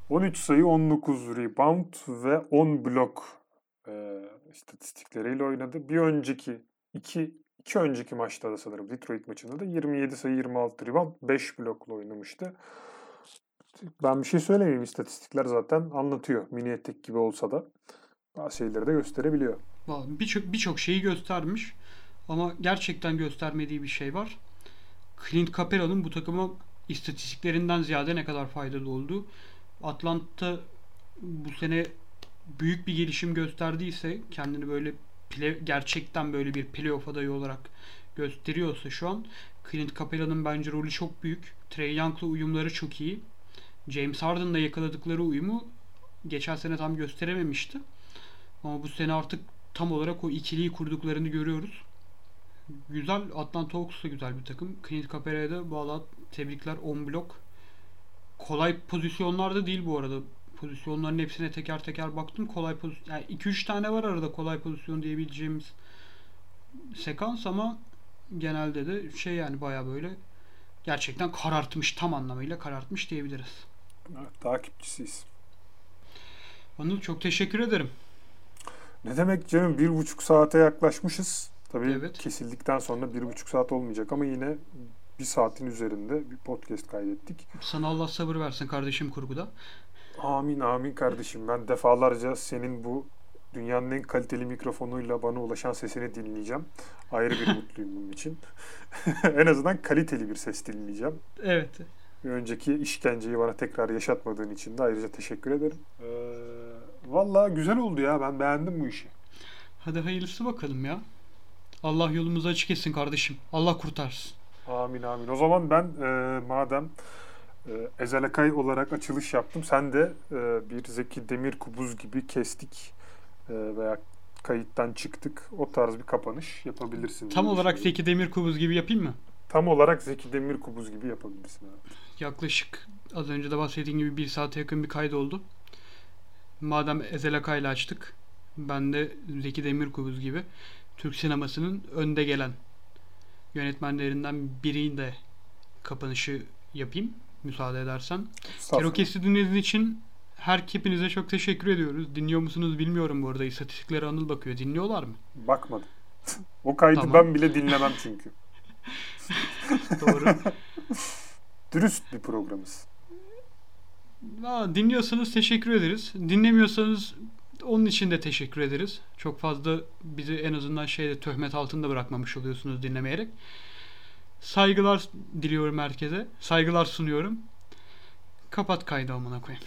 S1: 13 sayı, 19 rebound ve 10 blok e, istatistikleriyle oynadı. Bir önceki iki, iki önceki maçta da sanırım Detroit maçında da 27 sayı, 26 rebound, 5 blokla oynamıştı. Ben bir şey söylemeyeyim. İstatistikler zaten anlatıyor. Mini etek gibi olsa da bazı şeyleri de gösterebiliyor.
S2: Birçok birçok şeyi göstermiş. Ama gerçekten göstermediği bir şey var. Clint Capela'nın bu takıma istatistiklerinden ziyade ne kadar faydalı olduğu. Atlanta bu sene büyük bir gelişim gösterdiyse kendini böyle play, gerçekten böyle bir playoff adayı olarak gösteriyorsa şu an Clint Capela'nın bence rolü çok büyük. Trey Young'la uyumları çok iyi. James Harden'la yakaladıkları uyumu geçen sene tam gösterememişti. Ama bu sene artık tam olarak o ikiliyi kurduklarını görüyoruz. Güzel. Atlanta Hawks da güzel bir takım. Clint Capela'ya da valla tebrikler 10 blok. Kolay pozisyonlarda değil bu arada. Pozisyonların hepsine teker teker baktım. Kolay pozisyon. Yani 2-3 tane var arada kolay pozisyon diyebileceğimiz sekans ama genelde de şey yani baya böyle gerçekten karartmış tam anlamıyla karartmış diyebiliriz.
S1: Evet, takipçisiyiz.
S2: Anıl çok teşekkür ederim.
S1: Ne demek canım bir buçuk saate yaklaşmışız. Tabii evet. kesildikten sonra bir buçuk saat olmayacak ama yine bir saatin üzerinde bir podcast kaydettik.
S2: Sana Allah sabır versin kardeşim kurguda.
S1: Amin amin kardeşim. Ben defalarca senin bu dünyanın en kaliteli mikrofonuyla bana ulaşan sesini dinleyeceğim. Ayrı bir mutluyum bunun için. en azından kaliteli bir ses dinleyeceğim.
S2: Evet.
S1: Bir önceki işkenceyi bana tekrar yaşatmadığın için de ayrıca teşekkür ederim. Ee, Valla güzel oldu ya. Ben beğendim bu işi.
S2: Hadi hayırlısı bakalım ya. Allah yolumuzu açık etsin kardeşim. Allah kurtarsın.
S1: Amin amin. O zaman ben e, madem e, Ezel Akay olarak açılış yaptım. Sen de e, bir Zeki Demir Kubuz gibi kestik e, veya kayıttan çıktık. O tarz bir kapanış yapabilirsin.
S2: Tam olarak Zeki Demir Kubuz gibi yapayım mı?
S1: Tam olarak Zeki Demir Kubuz gibi yapabilirsin. Abi.
S2: Yaklaşık az önce de bahsettiğim gibi bir saate yakın bir kaydı oldu. Madem Ezel Akay'la açtık. Ben de Zeki Demirkubuz gibi Türk sinemasının önde gelen yönetmenlerinden birinin de kapanışı yapayım. Müsaade edersen. Kerokes'i dinlediğiniz için her hepinize çok teşekkür ediyoruz. Dinliyor musunuz bilmiyorum bu arada. İstatistiklere Anıl bakıyor. Dinliyorlar mı?
S1: Bakmadım. o kaydı tamam. ben bile dinlemem çünkü.
S2: Doğru.
S1: Dürüst bir programız.
S2: Dinliyorsanız teşekkür ederiz. Dinlemiyorsanız onun için de teşekkür ederiz. Çok fazla bizi en azından şeyde töhmet altında bırakmamış oluyorsunuz dinlemeyerek. Saygılar diliyorum herkese. Saygılar sunuyorum. Kapat kaydı amına koyayım.